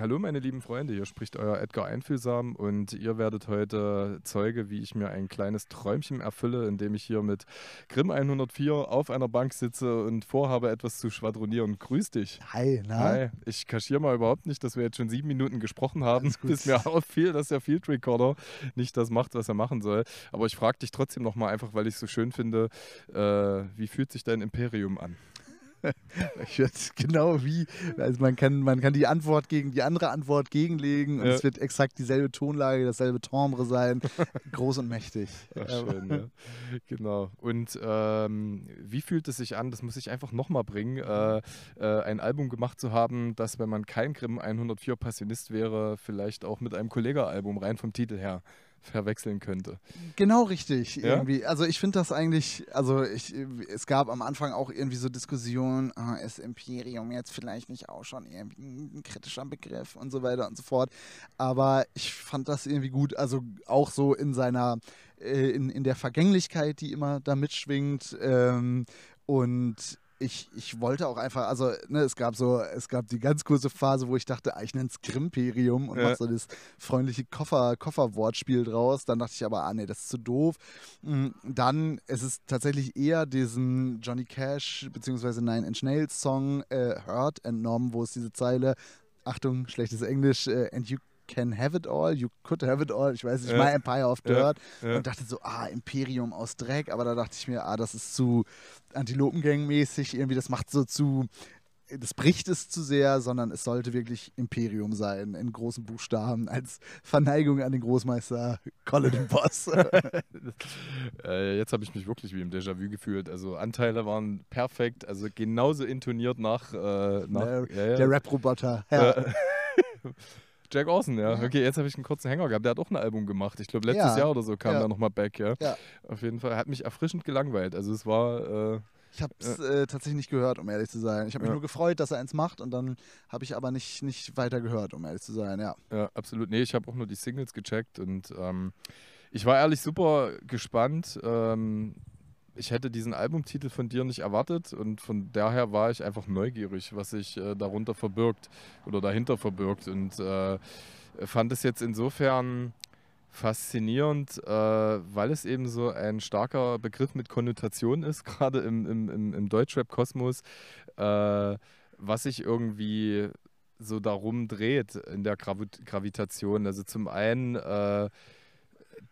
Hallo meine lieben Freunde, hier spricht euer Edgar Einfühlsam und ihr werdet heute Zeuge, wie ich mir ein kleines Träumchen erfülle, indem ich hier mit Grimm 104 auf einer Bank sitze und vorhabe, etwas zu schwadronieren. Grüß dich. Hi, na? Hi, ich kaschiere mal überhaupt nicht, dass wir jetzt schon sieben Minuten gesprochen haben, bis mir auffiel, dass der Field Recorder nicht das macht, was er machen soll. Aber ich frage dich trotzdem nochmal einfach, weil ich es so schön finde, äh, wie fühlt sich dein Imperium an? genau wie, also man kann, man kann die Antwort gegen die andere Antwort gegenlegen und ja. es wird exakt dieselbe Tonlage, dasselbe Timbre sein. Groß und mächtig. Ach, schön, ja. Genau. Und ähm, wie fühlt es sich an, das muss ich einfach nochmal bringen, äh, äh, ein Album gemacht zu haben, das, wenn man kein Grimm 104 Passionist wäre, vielleicht auch mit einem Kollega-Album rein vom Titel her verwechseln könnte. Genau richtig, ja? irgendwie. Also ich finde das eigentlich, also ich, es gab am Anfang auch irgendwie so Diskussionen, ah, ist Imperium jetzt vielleicht nicht auch schon irgendwie ein kritischer Begriff und so weiter und so fort. Aber ich fand das irgendwie gut, also auch so in seiner, äh, in, in der Vergänglichkeit, die immer da mitschwingt. Ähm, und ich, ich wollte auch einfach, also ne, es gab so, es gab die ganz kurze Phase, wo ich dachte, ah, ich nenne es Grimperium und ja. mach so das freundliche Koffer, Kofferwortspiel draus. Dann dachte ich aber, ah nee, das ist zu doof. Mm, dann, es ist tatsächlich eher diesen Johnny Cash bzw. Nine Inch Nails Song äh, Hurt entnommen, wo es diese Zeile Achtung, schlechtes Englisch, äh, and you can have it all, you could have it all, ich weiß nicht, ja. My Empire of Dirt ja. Ja. und dachte so, ah, Imperium aus Dreck, aber da dachte ich mir, ah, das ist zu Antilopengang-mäßig, irgendwie, das macht so zu, das bricht es zu sehr, sondern es sollte wirklich Imperium sein, in großen Buchstaben, als Verneigung an den Großmeister Colin Boss. äh, jetzt habe ich mich wirklich wie im Déjà-vu gefühlt. Also Anteile waren perfekt, also genauso intoniert nach... Äh, nach der, ja, der Rap-Roboter. Ja. Jack Orson, ja. ja. Okay, jetzt habe ich einen kurzen Hänger gehabt. Der hat auch ein Album gemacht. Ich glaube, letztes ja. Jahr oder so kam ja. er nochmal back, ja. ja. Auf jeden Fall. Er hat mich erfrischend gelangweilt. Also es war. Äh, ich habe es äh, tatsächlich nicht gehört, um ehrlich zu sein. Ich habe mich nur gefreut, dass er eins macht und dann habe ich aber nicht, nicht weiter gehört, um ehrlich zu sein, ja. Ja, absolut. Nee, ich habe auch nur die Singles gecheckt und ähm, ich war ehrlich super gespannt. Ähm, ich hätte diesen Albumtitel von dir nicht erwartet und von daher war ich einfach neugierig, was sich äh, darunter verbirgt oder dahinter verbirgt und äh, fand es jetzt insofern faszinierend, äh, weil es eben so ein starker Begriff mit Konnotation ist, gerade im, im, im, Deutschrap-Kosmos, äh, was sich irgendwie so darum dreht in der Gravitation. Also zum einen äh,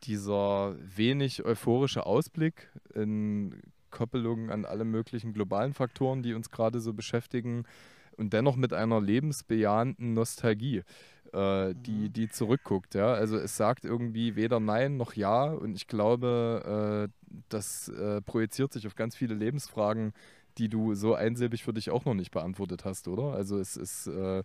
dieser wenig euphorische Ausblick in Koppelung an alle möglichen globalen Faktoren, die uns gerade so beschäftigen und dennoch mit einer lebensbejahenden Nostalgie, äh, die, mhm. die zurückguckt. Ja? Also es sagt irgendwie weder Nein noch Ja und ich glaube, äh, das äh, projiziert sich auf ganz viele Lebensfragen, die du so einsilbig für dich auch noch nicht beantwortet hast, oder? Also es, es, äh,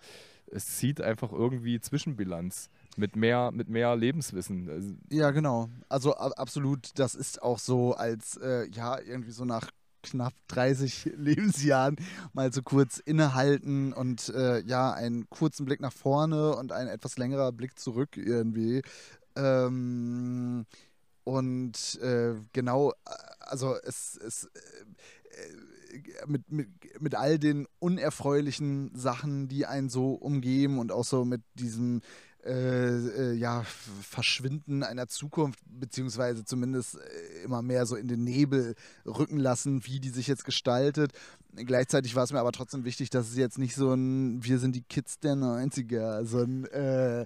es zieht einfach irgendwie Zwischenbilanz mit mehr, mit mehr Lebenswissen. Also ja, genau. Also absolut, das ist auch so als, äh, ja, irgendwie so nach knapp 30 Lebensjahren mal so kurz innehalten und äh, ja, einen kurzen Blick nach vorne und ein etwas längerer Blick zurück irgendwie. Ähm, und äh, genau, äh, also es, es äh, mit, mit, mit all den unerfreulichen Sachen, die einen so umgeben und auch so mit diesem äh, äh, ja, Verschwinden einer Zukunft, beziehungsweise zumindest äh, immer mehr so in den Nebel rücken lassen, wie die sich jetzt gestaltet. Gleichzeitig war es mir aber trotzdem wichtig, dass es jetzt nicht so ein Wir sind die Kids der 90er, so ein äh,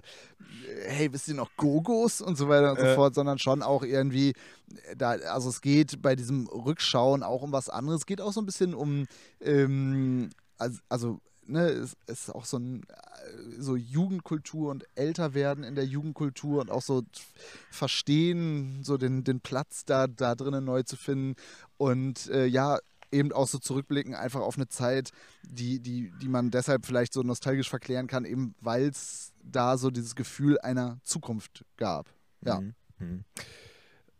Hey, wisst ihr noch Gogos und so weiter und so äh. fort, sondern schon auch irgendwie, da, also es geht bei diesem Rückschauen auch um was anderes. Es geht auch so ein bisschen um ähm, also, also ne, es ist auch so ein äh, so Jugendkultur und älter werden in der Jugendkultur und auch so verstehen, so den, den Platz da, da drinnen neu zu finden und äh, ja, eben auch so zurückblicken, einfach auf eine Zeit, die, die, die man deshalb vielleicht so nostalgisch verklären kann, eben weil es da so dieses Gefühl einer Zukunft gab. Ja. Mhm. Mhm.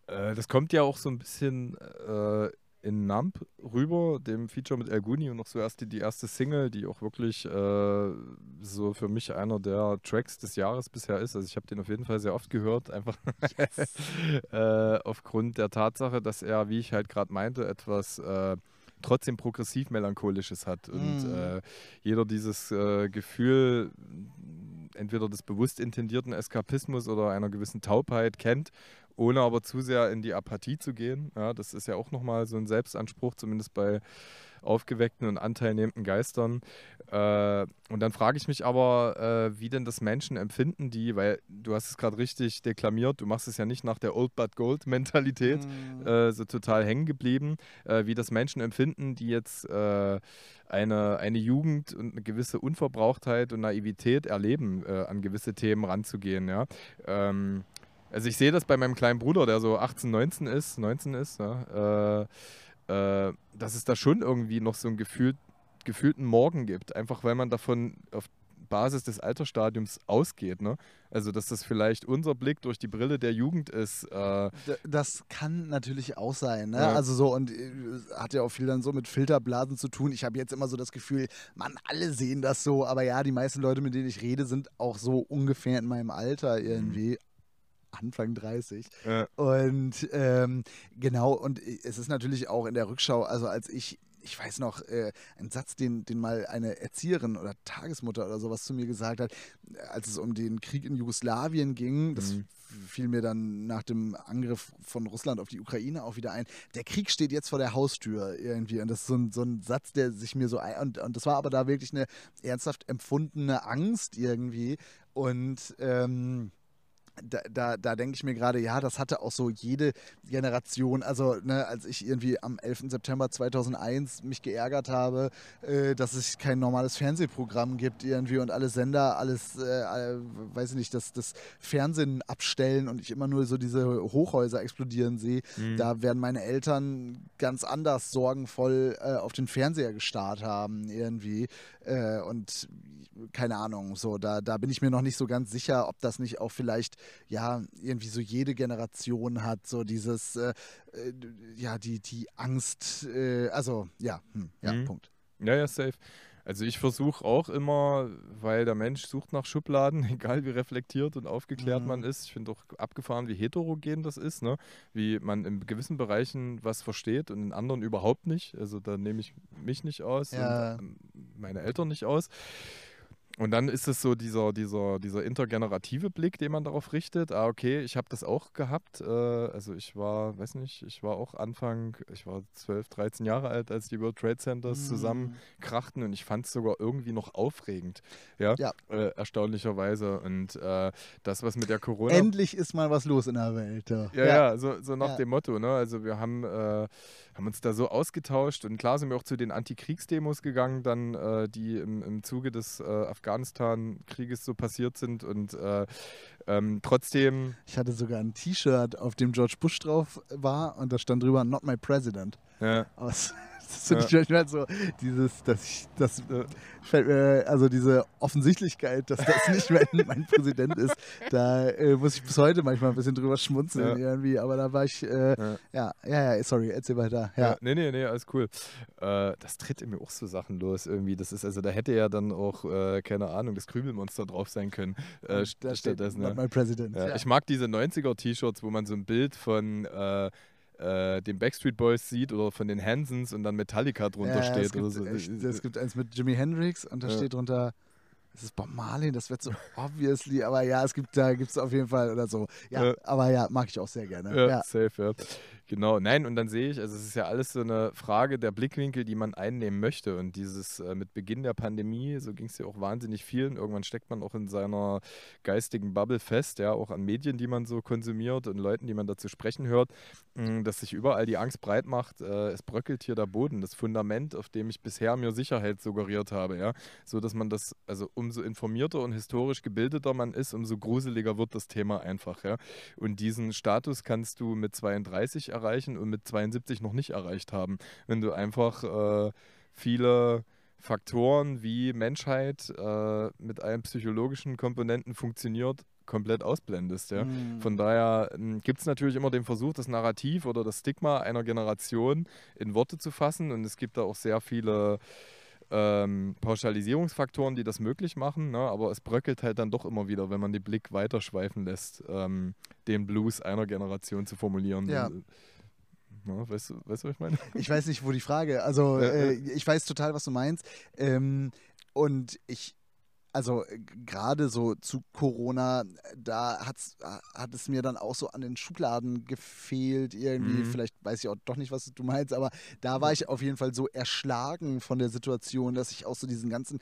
Äh, das kommt ja auch so ein bisschen äh, in Nump rüber, dem Feature mit El Guni und noch so erst die, die erste Single, die auch wirklich äh, so für mich einer der Tracks des Jahres bisher ist. Also ich habe den auf jeden Fall sehr oft gehört, einfach yes. äh, aufgrund der Tatsache, dass er, wie ich halt gerade meinte, etwas äh, trotzdem progressiv melancholisches hat und mm. jeder dieses äh, Gefühl entweder des bewusst intendierten Eskapismus oder einer gewissen Taubheit kennt, ohne aber zu sehr in die Apathie zu gehen. Ja, das ist ja auch nochmal so ein Selbstanspruch, zumindest bei aufgeweckten und anteilnehmenden Geistern. Äh, und dann frage ich mich aber, äh, wie denn das Menschen empfinden, die, weil du hast es gerade richtig deklamiert, du machst es ja nicht nach der Old But Gold Mentalität, mhm. äh, so total hängen geblieben, äh, wie das Menschen empfinden, die jetzt äh, eine, eine Jugend und eine gewisse Unverbrauchtheit und Naivität erleben, äh, an gewisse Themen ranzugehen. Ja? Ähm, also ich sehe das bei meinem kleinen Bruder, der so 18, 19 ist, 19 ist, ja? äh, dass es da schon irgendwie noch so einen gefühlt, gefühlten Morgen gibt. Einfach weil man davon auf Basis des Altersstadiums ausgeht. Ne? Also, dass das vielleicht unser Blick durch die Brille der Jugend ist. Äh das kann natürlich auch sein. Ne? Ja. Also, so, und äh, hat ja auch viel dann so mit Filterblasen zu tun. Ich habe jetzt immer so das Gefühl, man, alle sehen das so. Aber ja, die meisten Leute, mit denen ich rede, sind auch so ungefähr in meinem Alter irgendwie. Mhm. Anfang 30. Ja. Und ähm, genau, und es ist natürlich auch in der Rückschau, also als ich ich weiß noch, äh, ein Satz, den, den mal eine Erzieherin oder Tagesmutter oder sowas zu mir gesagt hat, als es um den Krieg in Jugoslawien ging. Das mhm. fiel mir dann nach dem Angriff von Russland auf die Ukraine auch wieder ein. Der Krieg steht jetzt vor der Haustür irgendwie. Und das ist so ein, so ein Satz, der sich mir so ein. Und, und das war aber da wirklich eine ernsthaft empfundene Angst irgendwie. Und ähm, da, da, da denke ich mir gerade, ja, das hatte auch so jede Generation. Also, ne, als ich irgendwie am 11. September 2001 mich geärgert habe, äh, dass es kein normales Fernsehprogramm gibt irgendwie und alle Sender, alles, äh, weiß ich nicht, das, das Fernsehen abstellen und ich immer nur so diese Hochhäuser explodieren sehe, mhm. da werden meine Eltern ganz anders sorgenvoll äh, auf den Fernseher gestarrt haben irgendwie. Äh, und keine Ahnung, so, da, da bin ich mir noch nicht so ganz sicher, ob das nicht auch vielleicht, ja, irgendwie so jede Generation hat, so dieses, äh, äh, ja, die, die Angst, äh, also, ja, hm, ja, mhm. Punkt. Ja, ja, safe. Also ich versuche auch immer, weil der Mensch sucht nach Schubladen, egal wie reflektiert und aufgeklärt mhm. man ist. Ich finde auch abgefahren, wie heterogen das ist, ne? wie man in gewissen Bereichen was versteht und in anderen überhaupt nicht. Also da nehme ich mich nicht aus ja. und meine Eltern nicht aus. Und dann ist es so dieser, dieser, dieser intergenerative Blick, den man darauf richtet. Ah, okay, ich habe das auch gehabt. Äh, also ich war, weiß nicht, ich war auch Anfang, ich war 12, 13 Jahre alt, als die World Trade Centers mm. zusammenkrachten und ich fand es sogar irgendwie noch aufregend. Ja, ja. Äh, erstaunlicherweise. Und äh, das, was mit der Corona... Endlich ist mal was los in der Welt. Ja, ja, ja so, so nach ja. dem Motto. Ne? Also wir haben, äh, haben uns da so ausgetauscht und klar sind wir auch zu den Antikriegsdemos gegangen, dann äh, die im, im Zuge des äh, Afghanistan Afghanistan-Krieges so passiert sind und äh, ähm, trotzdem. Ich hatte sogar ein T-Shirt, auf dem George Bush drauf war und da stand drüber Not my president. Ja. Aus, das finde ich manchmal so, dieses, dass ich, das mir, also diese Offensichtlichkeit, dass das nicht mein, mein Präsident ist, da äh, muss ich bis heute manchmal ein bisschen drüber schmunzeln ja. irgendwie, aber da war ich, äh, ja. ja. ja, ja, sorry, erzähl weiter. Ja. ja, nee, nee, nee, alles cool. Äh, das tritt in mir auch so Sachen los irgendwie, das ist, also da hätte ja dann auch, äh, keine Ahnung, das Krümelmonster drauf sein können. Äh, stattdessen. Not my president. Ich mag diese 90er-T-Shirts, wo man so ein Bild von äh, äh, den Backstreet Boys sieht oder von den Hansons und dann Metallica drunter ja, steht. Es gibt, so. echt, es gibt eins mit Jimi Hendrix und da ja. steht drunter das ist Bob Marley, das wird so obviously, aber ja, es gibt da gibt es auf jeden Fall oder so. Ja, ja, aber ja, mag ich auch sehr gerne. Ja. safe, ja. Genau, nein, und dann sehe ich, also es ist ja alles so eine Frage der Blickwinkel, die man einnehmen möchte. Und dieses äh, mit Beginn der Pandemie, so ging es ja auch wahnsinnig vielen. Irgendwann steckt man auch in seiner geistigen Bubble fest, ja, auch an Medien, die man so konsumiert und Leuten, die man dazu sprechen hört, mh, mm, dass sich überall die Angst breit macht. Äh, es bröckelt hier der Boden, das Fundament, auf dem ich bisher mir Sicherheit suggeriert habe, ja. So dass man das, also umso informierter und historisch gebildeter man ist, umso gruseliger wird das Thema einfach, ja. Und diesen Status kannst du mit 32 erreichen und mit 72 noch nicht erreicht haben. Wenn du einfach äh, viele Faktoren wie Menschheit äh, mit allen psychologischen Komponenten funktioniert, komplett ausblendest. Ja? Mhm. Von daher ähm, gibt es natürlich immer den Versuch, das Narrativ oder das Stigma einer Generation in Worte zu fassen. Und es gibt da auch sehr viele ähm, Pauschalisierungsfaktoren, die das möglich machen, ne? aber es bröckelt halt dann doch immer wieder, wenn man den Blick weiterschweifen lässt, ähm, den Blues einer Generation zu formulieren. Ja. Ja, weißt, du, weißt du, was ich meine? Ich weiß nicht, wo die Frage. Also, äh, ich weiß total, was du meinst. Ähm, und ich also äh, gerade so zu Corona, da hat's, hat es mir dann auch so an den Schubladen gefehlt. Irgendwie, Mhm. vielleicht weiß ich auch doch nicht, was du meinst, aber da war ich auf jeden Fall so erschlagen von der Situation, dass ich auch so diesen ganzen,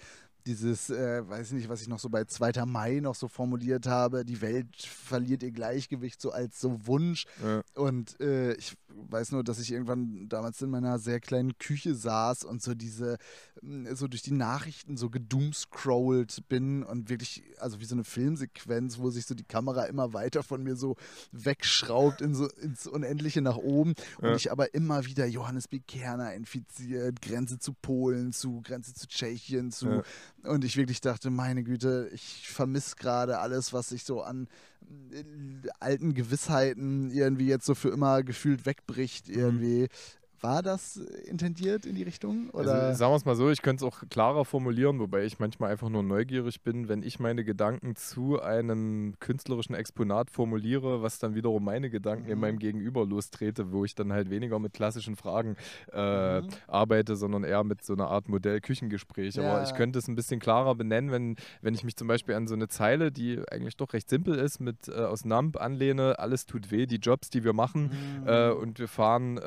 dieses, äh, weiß ich nicht, was ich noch so bei 2. Mai noch so formuliert habe, die Welt verliert ihr Gleichgewicht so als so Wunsch. Ja. Und äh, ich weiß nur, dass ich irgendwann damals in meiner sehr kleinen Küche saß und so diese, mh, so durch die Nachrichten so gedoomscrollt bin und wirklich, also wie so eine Filmsequenz, wo sich so die Kamera immer weiter von mir so wegschraubt in so, ins Unendliche nach oben und Ja. ich aber immer wieder Johannes B. Kerner infiziert, Grenze zu Polen, zu Grenze zu Tschechien, zu Ja. Und ich wirklich dachte, meine Güte, ich vermisse gerade alles, was sich so an äh, alten Gewissheiten irgendwie jetzt so für immer gefühlt Mhm. wegbricht irgendwie. War das intendiert in die Richtung? Oder? Also, sagen wir es mal so, ich könnte es auch klarer formulieren, wobei ich manchmal einfach nur neugierig bin, wenn ich meine Gedanken zu einem künstlerischen Exponat formuliere, was dann wiederum meine Gedanken in Mhm. meinem Gegenüber lostrete, wo ich dann halt weniger mit klassischen Fragen äh, Mhm. arbeite, sondern eher mit so einer Art Modell-Küchengespräch. Aber Ja. ich könnte es ein bisschen klarer benennen, wenn, wenn ich mich zum Beispiel an so eine Zeile, die eigentlich doch recht simpel ist, mit äh, aus Nump anlehne, alles tut weh, die Jobs, die wir machen, äh, Mhm. und wir fahren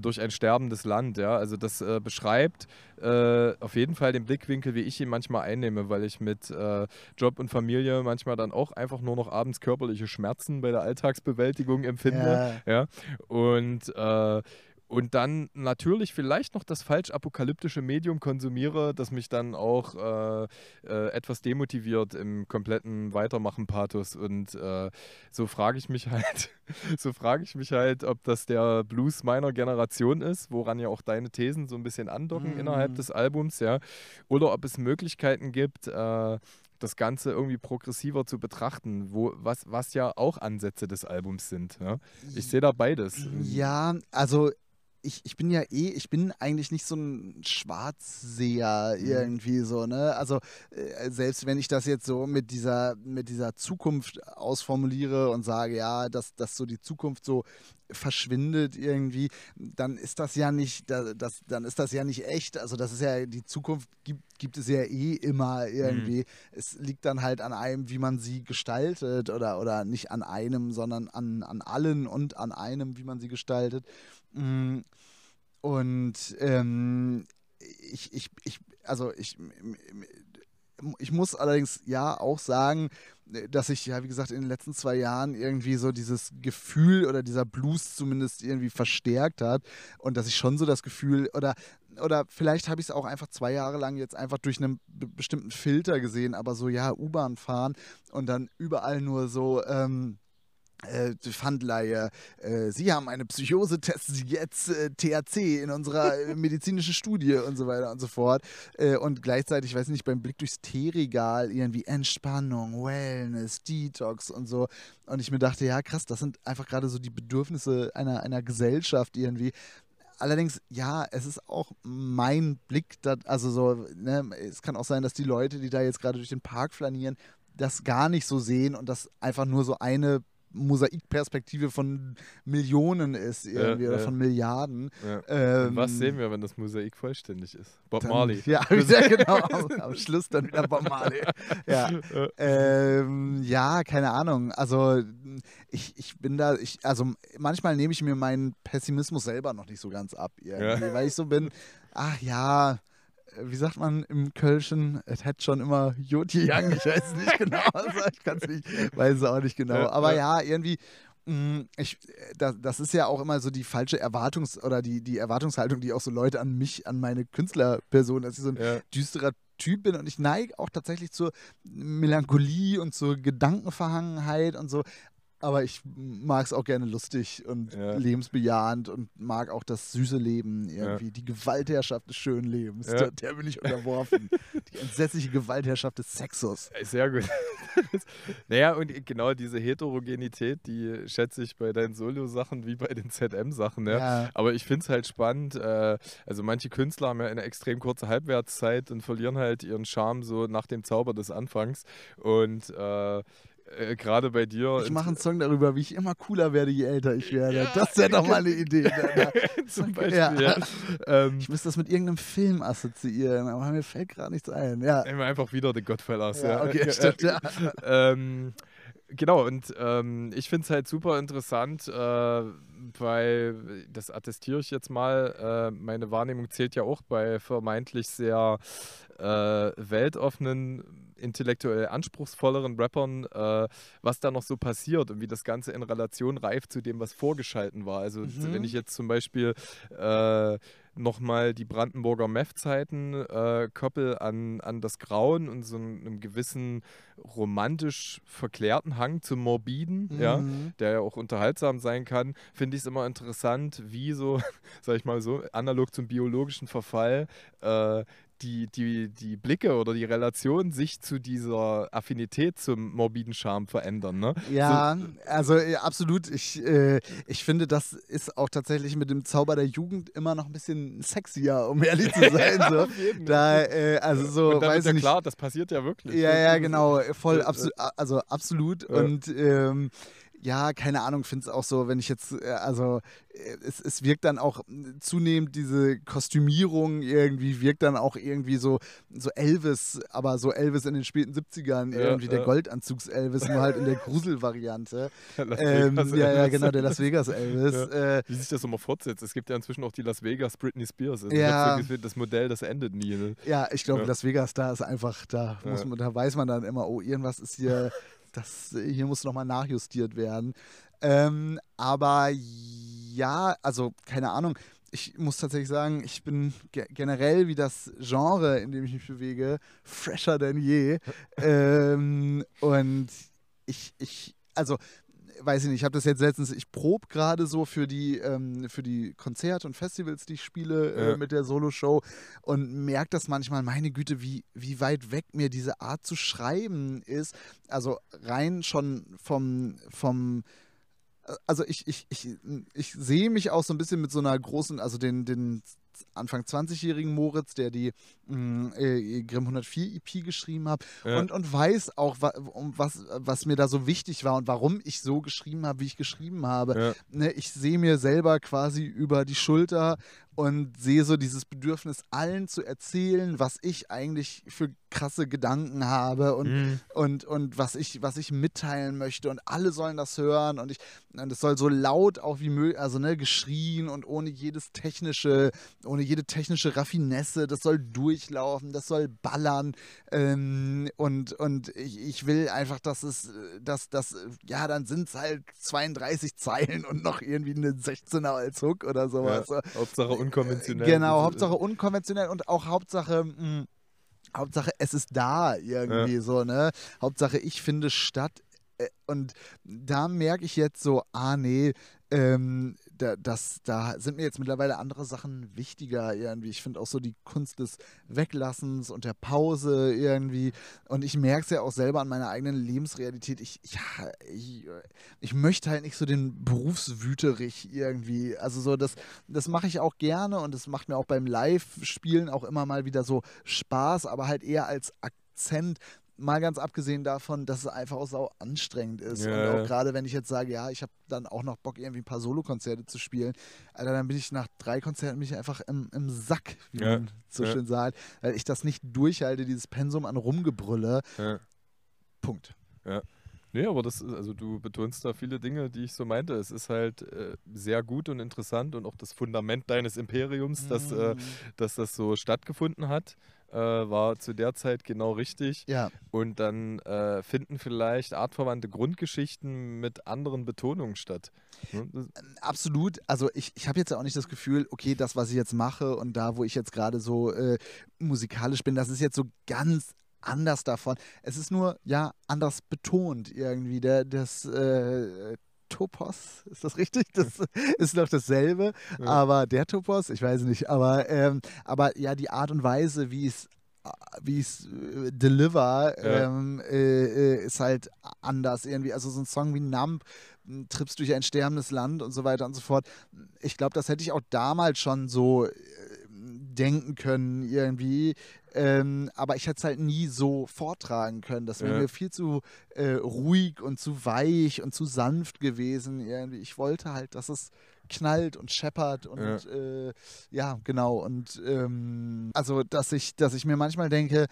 äh, durch ein sterbendes Land. Ja? Also das äh, beschreibt äh, auf jeden Fall den Blickwinkel, wie ich ihn manchmal einnehme, weil ich mit äh, Job und Familie manchmal dann auch einfach nur noch abends körperliche Schmerzen bei der Alltagsbewältigung empfinde. ja. Ja? Und äh, und dann natürlich vielleicht noch das falsch apokalyptische Medium konsumiere, das mich dann auch äh, äh, etwas demotiviert im kompletten Weitermachen-Pathos. Und äh, so frage ich mich halt, so frage ich mich halt, ob das der Blues meiner Generation ist, woran ja auch deine Thesen so ein bisschen andocken Mhm. innerhalb des Albums, ja. Oder ob es Möglichkeiten gibt, äh, das Ganze irgendwie progressiver zu betrachten, wo, was, was ja auch Ansätze des Albums sind. Ja? Ich sehe da beides. Ja, also ich, ich bin ja eh, ich bin eigentlich nicht so ein Schwarzseher Mhm. irgendwie so, ne? Also äh, selbst wenn ich das jetzt so mit dieser, mit dieser Zukunft ausformuliere und sage, ja, dass, dass so die Zukunft so verschwindet irgendwie, dann ist das ja nicht, da- das, dann ist das ja nicht echt. Also das ist ja, die Zukunft gibt, gibt es ja eh immer irgendwie. Es liegt dann halt an einem, wie man sie gestaltet oder, oder nicht an einem, sondern an, an allen und an einem, wie man sie gestaltet. Mm, Und ähm, ich, ich, ich, also ich, ich muss allerdings ja auch sagen, dass sich ja, wie gesagt, in den letzten zwei Jahren irgendwie so dieses Gefühl oder dieser Blues zumindest irgendwie verstärkt hat und dass ich schon so das Gefühl oder oder vielleicht habe ich es auch einfach zwei Jahre lang jetzt einfach durch einen be- bestimmten Filter gesehen, aber so ja, U-Bahn fahren und dann überall nur so ähm, äh, Pfandleihe, äh, Sie haben eine Psychose, testen Sie jetzt äh, THC in unserer äh, medizinischen Studie und so weiter und so fort. Äh, und gleichzeitig, ich weiß nicht, beim Blick durchs Teeregal irgendwie Entspannung, Wellness, Detox und so. Und ich mir dachte, ja krass, das sind einfach gerade so die Bedürfnisse einer, einer Gesellschaft irgendwie. Allerdings, ja, es ist auch mein Blick, dat, also so, ne, es kann auch sein, dass die Leute, die da jetzt gerade durch den Park flanieren, das gar nicht so sehen und das einfach nur so eine Mosaikperspektive von Millionen ist irgendwie Ja, oder ja. von Milliarden. Ja. Ähm, was sehen wir, wenn das Mosaik vollständig ist? Bob dann, Marley. Ja, ja genau. Am, am Schluss dann wieder Bob Marley. Ja. Ähm, ja, keine Ahnung. Also ich, ich bin da, ich, also manchmal nehme ich mir meinen Pessimismus selber noch nicht so ganz ab, Ja. weil ich so bin, ach ja, äh, wie sagt man im Kölschen, es hat schon immer Jotje Young, ich weiß es nicht genau, also ich kann es nicht, weiß es auch nicht genau. Aber ja. irgendwie, mh, ich, äh, das, das ist ja auch immer so die falsche Erwartungs- oder die, die Erwartungshaltung, die auch so Leute an mich, an meine Künstlerperson, dass ich so ein Ja. düsterer Typ bin und ich neige auch tatsächlich zur Melancholie und zur Gedankenverhangenheit und so. Aber ich mag es auch gerne lustig und Ja. lebensbejahend und mag auch das süße Leben irgendwie. Die Gewaltherrschaft des schönen Lebens, Ja. der, der bin ich unterworfen. Die entsetzliche Gewaltherrschaft des Sexus. Sehr gut. naja, und genau diese Heterogenität, die schätze ich bei deinen Solo-Sachen wie bei den ZM-Sachen. Ja? Ja. Aber ich finde es halt spannend. Äh, also manche Künstler haben ja eine extrem kurze Halbwertszeit und verlieren halt ihren Charme so nach dem Zauber des Anfangs. Und äh, äh, gerade bei dir. Ich mache einen Song darüber, wie ich immer cooler werde, je älter ich werde. Ja, das wäre doch mal eine Idee. Zum Beispiel, ja. ja. Ähm, ich müsste das mit irgendeinem Film assoziieren, aber mir fällt gerade nichts ein. Ja. Wir einfach wieder The Godfellas. Ja, okay, stimmt, ja. ähm, genau, und ähm, ich finde es halt super interessant, äh, weil, das attestiere ich jetzt mal, äh, meine Wahrnehmung zählt ja auch bei vermeintlich sehr äh, weltoffenen intellektuell anspruchsvolleren Rappern, äh, was da noch so passiert und wie das Ganze in Relation reift zu dem, was vorgeschalten war. Also mhm. wenn ich jetzt zum Beispiel äh, nochmal die Brandenburger Meth-Zeiten äh, koppel an, an das Grauen und so einem gewissen romantisch verklärten Hang zum Morbiden, mhm. ja, der ja auch unterhaltsam sein kann, finde ich es immer interessant, wie so, sag ich mal so, analog zum biologischen Verfall, äh, die, die, die Blicke oder die Relation sich zu dieser Affinität zum morbiden Charme verändern. Ne? Ja, so, also äh, absolut. Ich, äh, ich finde, das ist auch tatsächlich mit dem Zauber der Jugend immer noch ein bisschen sexier, um ehrlich zu sein. ja, so. Da, äh, also so, Und weiß ja nicht. klar, das passiert ja wirklich. Ja, ja, genau, voll, absolut, also absolut. Und ähm, ja, keine Ahnung, finde es auch so, wenn ich jetzt, äh, also äh, es, es wirkt dann auch zunehmend diese Kostümierung irgendwie, wirkt dann auch irgendwie so, so Elvis, aber so Elvis in den späten 70ern, ja, irgendwie ja. der Goldanzugs-Elvis, nur halt in der Grusel-Variante. ähm, ja, ja, genau, der Las Vegas-Elvis. Ja. Äh, Wie sich das immer fortsetzt. Es gibt ja inzwischen auch die Las Vegas Britney Spears. Also ja. Das Modell, das endet nie. Ne? Ja, ich glaube, Las Vegas, da ist einfach, da, muss man, da weiß man dann immer, oh, irgendwas ist hier das, hier muss nochmal nachjustiert werden. Ähm, aber ja, also keine Ahnung. Ich muss tatsächlich sagen, ich bin ge generell wie das Genre, in dem ich mich bewege, fresher denn je. ähm, und ich, ich, also weiß ich nicht, ich habe das jetzt letztens, ich probe gerade so für die, ähm, für die Konzerte und Festivals, die ich spiele äh, ja. mit der Solo-Show und merke das manchmal, meine Güte, wie, wie weit weg mir diese Art zu schreiben ist. Also rein schon vom, vom äh, also ich, ich, ich, ich sehe mich auch so ein bisschen mit so einer großen, also den, den Anfang 20-jährigen Moritz, der die mm, äh, Grimm 104 EP geschrieben hat ja. und, und weiß auch, wa um was, was mir da so wichtig war und warum ich so geschrieben habe, wie ich geschrieben habe. Ja. Ne, ich sehe mir selber quasi über die Schulter und sehe so dieses Bedürfnis, allen zu erzählen, was ich eigentlich für krasse Gedanken habe und, mhm. und, und was, ich, was ich mitteilen möchte. Und alle sollen das hören und ich und es soll so laut auch wie möglich, also ne, geschrien und ohne jedes technische, ohne jede technische Raffinesse, das soll durchlaufen, das soll ballern. Ähm, und und ich, ich will einfach, dass es, dass das, ja, dann sind es halt 32 Zeilen und noch irgendwie eine 16er als Hook oder sowas. Ja, Hauptsache unkonventionell. Genau, Hauptsache unkonventionell und auch Hauptsache. Mh, hm, Hauptsache, es ist da irgendwie ja. so, ne? Hauptsache, ich finde statt. Äh, und da merke ich jetzt so, ah, nee, ähm, da, das, da sind mir jetzt mittlerweile andere Sachen wichtiger irgendwie. Ich finde auch so die Kunst des Weglassens und der Pause irgendwie. Und ich merke es ja auch selber an meiner eigenen Lebensrealität. Ich, ja, ich, ich möchte halt nicht so den Berufswüterich irgendwie. Also so, das, das mache ich auch gerne und das macht mir auch beim Live-Spielen auch immer mal wieder so Spaß, aber halt eher als Akzent mal ganz abgesehen davon, dass es einfach auch sau anstrengend ist. Ja. Und auch gerade wenn ich jetzt sage, ja, ich habe dann auch noch Bock, irgendwie ein paar Solokonzerte zu spielen, Alter, dann bin ich nach drei Konzerten bin ich einfach im, im Sack, wie ja. man so ja. schön sagt, weil ich das nicht durchhalte, dieses Pensum an Rumgebrülle. Punkt. Ja. Nee, aber das also du betonst da viele Dinge, die ich so meinte. Es ist halt äh, sehr gut und interessant und auch das Fundament deines Imperiums, mm. dass, äh, mhm. dass das so stattgefunden hat äh, war zu der Zeit genau richtig. Ja. Und dann äh, finden vielleicht artverwandte Grundgeschichten mit anderen Betonungen statt. Ähm, absolut. Also ich, ich habe jetzt ja auch nicht das Gefühl, okay, das, was ich jetzt mache und da, wo ich jetzt gerade so äh, musikalisch bin, das ist jetzt so ganz anders davon. Es ist nur, ja, anders betont irgendwie. Der, das äh, Topos, ist das richtig? Das ist doch dasselbe, ja. aber der Topos, ich weiß nicht, aber, ähm, aber ja, die Art und Weise, wie es wie es äh, deliver ja. ähm, äh, äh, ist halt anders irgendwie. Also so ein Song wie Numb, hm, Trips durch ein sterbendes Land und so weiter und so fort. Ich glaube, das hätte ich auch damals schon so denken können irgendwie. Ähm, aber ich hätte es halt nie so vortragen können. Das wäre Ja. mir viel zu äh, ruhig und zu weich und zu sanft gewesen. Irgendwie. Ich wollte halt, dass es knallt und scheppert und Ja. äh, ja, genau. Und ähm, also, dass ich, dass ich mir manchmal denke,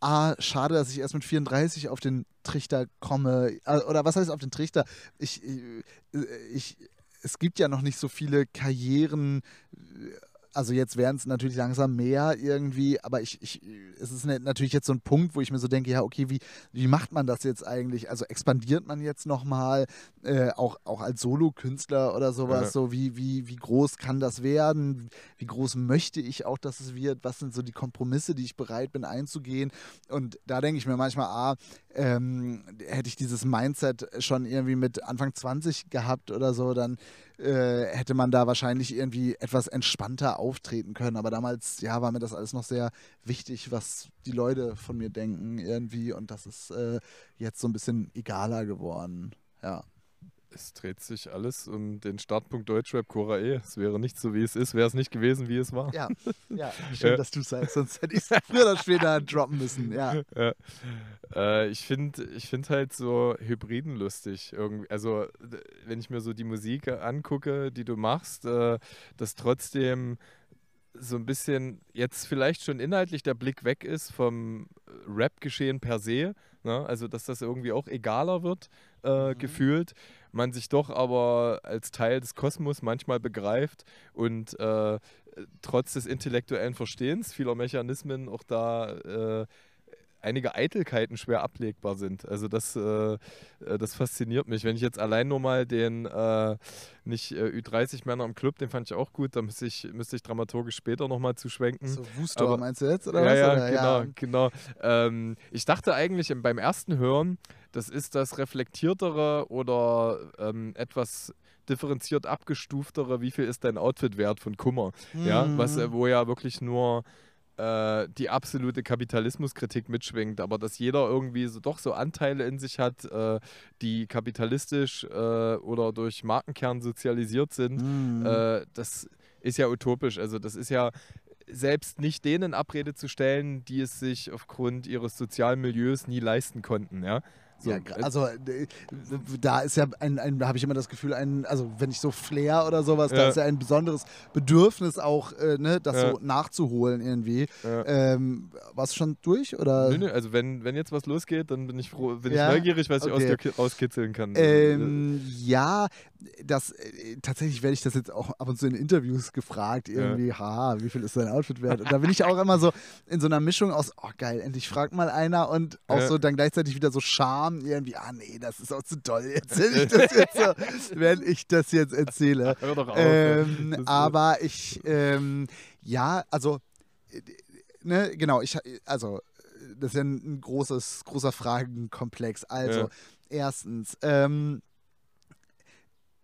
ah, schade, dass ich erst mit 34 auf den Trichter komme. Äh, Oder was heißt auf den Trichter? Ich, äh, ich, es gibt ja noch nicht so viele Karrieren. Also jetzt werden es natürlich langsam mehr irgendwie, aber ich, ich, es ist natürlich jetzt so ein Punkt, wo ich mir so denke, ja, okay, wie, wie macht man das jetzt eigentlich? Also expandiert man jetzt nochmal, äh, auch, auch als Solokünstler oder sowas, Ja. so wie, wie, wie groß kann das werden? Wie groß möchte ich auch, dass es wird? Was sind so die Kompromisse, die ich bereit bin einzugehen? Und da denke ich mir manchmal, ah, ähm, hätte ich dieses Mindset schon irgendwie mit Anfang 20 gehabt oder so, dann äh, hätte man da wahrscheinlich irgendwie etwas entspannter auftreten können. Aber damals, ja, war mir das alles noch sehr wichtig, was die Leute von mir denken irgendwie. Und das ist äh, jetzt so ein bisschen egaler geworden. Ja. Es dreht sich alles um den Startpunkt Deutschrap Cora E. Es wäre nicht so, wie es ist, wäre es nicht gewesen, wie es war. Ja, ja schön, Ja. dass du sagst, sonst hätte ich es früher oder später droppen müssen. Ja. Ja. Äh, ich finde ich find halt so Hybriden lustig. Irgendwie. Also, wenn ich mir so die Musik angucke, die du machst, äh, dass trotzdem so ein bisschen jetzt vielleicht schon inhaltlich der Blick weg ist vom Rap-Geschehen per se. Ne? Also, dass das irgendwie auch egaler wird, äh, Mhm. gefühlt. Man sich doch aber als Teil des Kosmos manchmal begreift und äh, trotz des intellektuellen Verstehens vieler Mechanismen auch da äh, einige Eitelkeiten schwer ablegbar sind. Also das, äh, äh, das fasziniert mich. Wenn ich jetzt allein nur mal den äh, nicht äh, Ü30-Männer im Club, den fand ich auch gut, da müsste ich, müsste ich dramaturgisch später nochmal zuschwenken. So Wustor Aber- meinst du jetzt? Oder ja, was? ja, Oder? genau, genau. Ähm, ich dachte eigentlich im- beim ersten Hören, das ist das reflektiertere oder ähm, etwas differenziert abgestuftere, wie viel ist dein Outfit wert von Kummer. Ja, was, äh, Mhm. wo ja wirklich nur äh, die absolute Kapitalismuskritik mitschwingt, aber dass jeder irgendwie so, doch so Anteile in sich hat, äh, die kapitalistisch äh, oder durch Markenkern sozialisiert sind, Mhm. äh, das ist ja utopisch. Also das ist ja selbst nicht denen Abrede zu stellen, die es sich aufgrund ihres sozialen Milieus nie leisten konnten, ja. So, ja, äh, also äh, da ist ja ein, ein da habe ich immer das Gefühl, ein, also wenn ich so Flair oder sowas, da Ja. ist ja ein besonderes Bedürfnis auch, äh, ne, das Ja. so nachzuholen irgendwie. ja. Ähm, warst du schon durch oder? Nö, nö, also wenn, wenn jetzt was losgeht, dann bin ich froh, bin ich neugierig, was ich aus Okay. dir ki- rauskitzeln kann. Ähm, ja, das äh, tatsächlich werde ich das jetzt auch ab und zu in Interviews gefragt, irgendwie, ha, wie viel ist dein Outfit wert? Und da bin ich auch immer so in so einer Mischung aus, oh geil, endlich fragt mal einer und auch Ja. so dann gleichzeitig wieder so Scham, irgendwie, ah nee, das ist auch zu toll, erzähle ich das jetzt so, wenn ich das jetzt erzähle. Hör doch auf. Ähm, aber ich, ähm, ja, also, äh, ne, genau, ich, also, das ist ja ein, ein großes, großer Fragenkomplex. Also, Ja. erstens, ähm,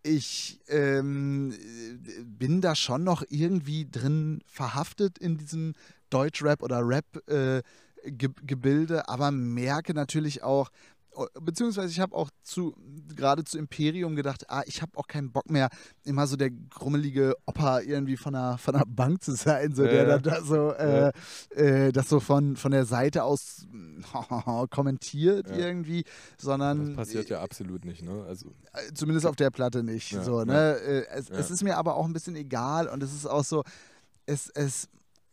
ich ähm, äh, bin da schon noch irgendwie drin verhaftet in diesem Deutschrap oder Rap-Gebilde, aber merke natürlich auch, beziehungsweise ich habe auch zu gerade zu Imperium gedacht, ah, ich habe auch keinen Bock mehr, immer so der grummelige Opa irgendwie von der, von der Bank zu sein, so der Ja. dann da so äh, äh, das so von, von der Seite aus kommentiert Ja. irgendwie, sondern das passiert ja absolut nicht, ne? Also, äh, Zumindest auf der Platte nicht. Ja, so, ja. ne? Äh, Es, Ja. es ist mir aber auch ein bisschen egal und es ist auch so, es, es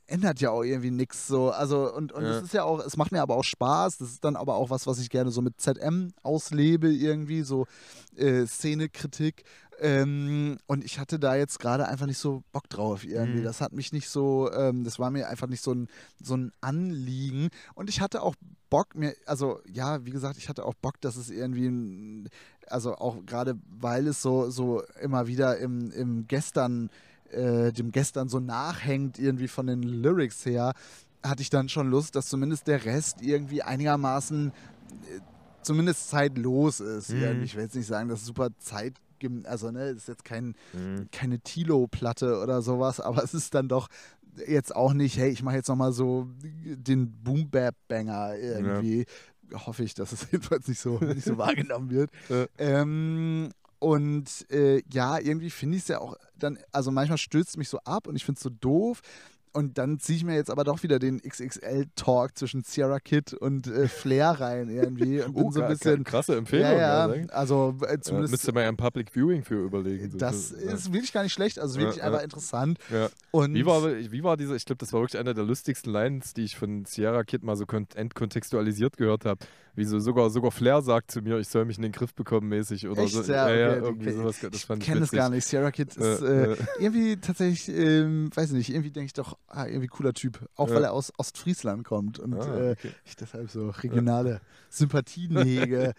ändert ja auch irgendwie nichts so. Also, und, und Ja. es ist ja auch, es macht mir aber auch Spaß. Das ist dann aber auch was, was ich gerne so mit ZM auslebe, irgendwie, so äh, Szenekritik. Ähm, und ich hatte da jetzt gerade einfach nicht so Bock drauf irgendwie. Mhm. Das hat mich nicht so, ähm, das war mir einfach nicht so ein, so ein Anliegen. Und ich hatte auch Bock, mir, also ja, wie gesagt, ich hatte auch Bock, dass es irgendwie, ein, also auch gerade weil es so, so immer wieder im, im Gestern, äh, dem Gestern so nachhängt, irgendwie von den Lyrics her, hatte ich dann schon Lust, dass zumindest der Rest irgendwie einigermaßen äh, zumindest zeitlos ist. Mhm. Ich will jetzt nicht sagen, dass es super Zeit also ne, ist jetzt kein, mh. keine Tilo-Platte oder sowas, aber es ist dann doch jetzt auch nicht, hey, ich mache jetzt nochmal so den Boom-Bap-Banger irgendwie. Hoffe ich, dass es jedenfalls nicht so, nicht so wahrgenommen wird. Ja. Ähm, und äh, ja, irgendwie finde ich es ja auch dann, also manchmal stürzt mich so ab und ich finde es so doof, und dann ziehe ich mir jetzt aber doch wieder den XXL-Talk zwischen Sierra Kid und äh, Flair rein irgendwie. Und bin Oh, so ein bisschen. krasse Empfehlung. ja, ja, ja, also äh, Ja, zumindest. müsste man ja ein Public Viewing für überlegen. das ja. ist wirklich gar nicht schlecht, also wirklich Ja, einfach ja. interessant. Ja. Und Wie war, wie war diese, ich glaube, das war wirklich einer der lustigsten Lines, die ich von Sierra Kid mal so kont entkontextualisiert gehört habe. Wie so sogar, sogar Flair sagt zu mir, ich soll mich in den Griff bekommen mäßig oder Echt? so. Ja, ja, okay, irgendwie okay. sowas. Das ich kenne das gar nicht. Sierra Kid ist äh, irgendwie tatsächlich, ähm, weiß nicht, irgendwie denke ich doch, ah, irgendwie cooler Typ. Auch Ja. weil er aus Ostfriesland kommt und ah, äh, okay. ich deshalb so regionale Sympathien hege.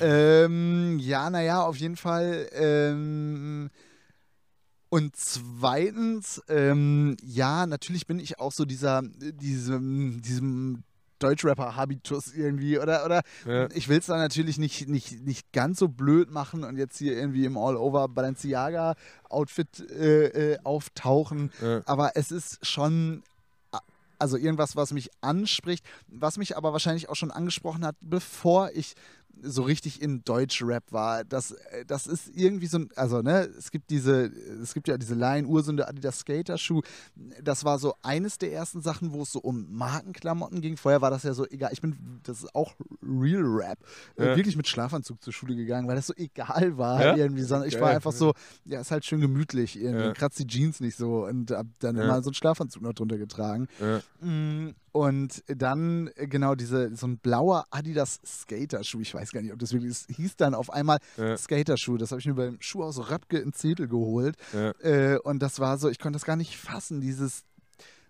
ähm, ja, naja, auf jeden Fall. Ähm, und zweitens, ähm, ja, natürlich bin ich auch so dieser, diesem, diesem Deutschrapper-Habitus irgendwie oder, oder ja. ich will es da natürlich nicht, nicht, nicht ganz so blöd machen und jetzt hier irgendwie im All-Over Balenciaga-Outfit äh, äh, auftauchen, Ja. aber es ist schon also irgendwas, was mich anspricht, was mich aber wahrscheinlich auch schon angesprochen hat, bevor ich so richtig in Deutschrap war. Das, äh, das ist irgendwie so ein, also ne, es gibt diese, es gibt ja diese Line Ursünde Adidas Skater Schuh. Das war so eines der ersten Sachen, wo es so um Markenklamotten ging. Vorher war das ja so egal. Ich bin, das ist auch Real Rap. Äh, Ja. Wirklich mit Schlafanzug zur Schule gegangen, weil das so egal war Ja? irgendwie, sondern ich war einfach so, ja, ist halt schön gemütlich irgendwie. Ja. Kratzt die Jeans nicht so und hab dann immer so einen Schlafanzug noch drunter getragen. Ja. Und dann äh, genau diese, so ein blauer Adidas Skater-Schuh, ich weiß gar nicht, ob das wirklich ist, hieß dann auf einmal Ja. Skater-Schuh. Das habe ich mir beim Schuhhaus Röpke in Zettel geholt. Ja. Äh, und das war so, ich konnte das gar nicht fassen, dieses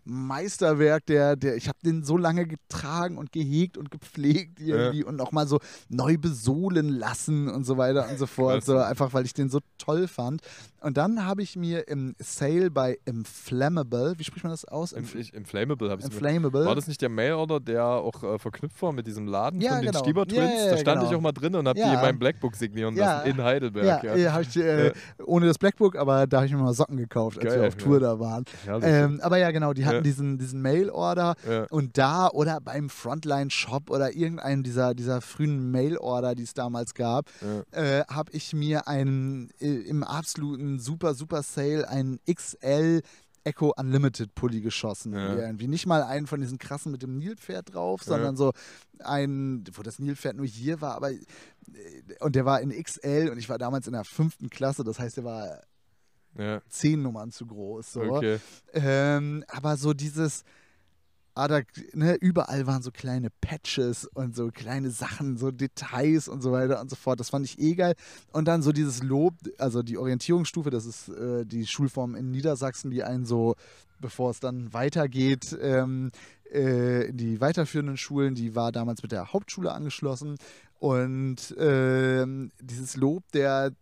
Meisterwerk, der, der, ich habe den so lange getragen und gehegt und gepflegt irgendwie und auch mal so neu besohlen lassen und so weiter und so fort. So, einfach weil ich den so toll fand. Und dann habe ich mir im Sale bei Inflammable, wie spricht man das aus? Inf ich, Inflammable habe ich Inflammable. War das nicht der Mailorder, der auch äh, verknüpft war mit diesem Laden Ja, von den genau. Stieber Ja, Twins? ja, da stand genau. ich auch mal drin und habe die Ja. in meinem Blackbook signieren Ja. lassen in Heidelberg. Ja, Ja, ja. habe ich äh, ohne das Blackbook, aber da habe ich mir mal Socken gekauft, als Geil, wir auf Tour da waren. Ähm, aber ja, genau, die hatten Ja. diesen, diesen Mail-Order ja. und da oder beim Frontline-Shop oder irgendeinem dieser, dieser frühen Mail-Order, die es damals gab, Ja. äh, habe ich mir einen äh, im absoluten super, super Sale einen XL Echo Unlimited Pulli geschossen. Ja. Irgendwie nicht mal einen von diesen krassen mit dem Nilpferd drauf, Ja. sondern so einen, wo das Nilpferd nur hier war, aber äh, und der war in XL und ich war damals in der fünften Klasse, das heißt, der war ja. zehn Nummern zu groß. So. Okay. Ähm, aber so dieses, ah, da, ne, überall waren so kleine Patches und so kleine Sachen, so Details und so weiter und so fort. Das fand ich eh geil. Und dann so dieses Lob, also die Orientierungsstufe, das ist äh, die Schulform in Niedersachsen, die einen so, bevor es dann weitergeht, ähm, äh, in die weiterführenden Schulen, die war damals mit der Hauptschule angeschlossen. Und ähm, dieses Lob der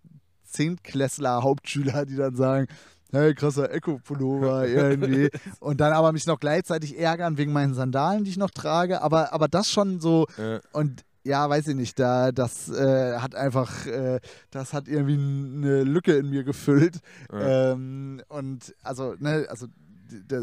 Zehntklässler Hauptschüler, die dann sagen, hey, krasser Echo-Pullover irgendwie. Und dann aber mich noch gleichzeitig ärgern wegen meinen Sandalen, die ich noch trage. Aber, aber das schon so, Ja. und ja, weiß ich nicht, da, das äh, hat einfach, äh, das hat irgendwie eine Lücke in mir gefüllt. Ja. Ähm, und also, ne, also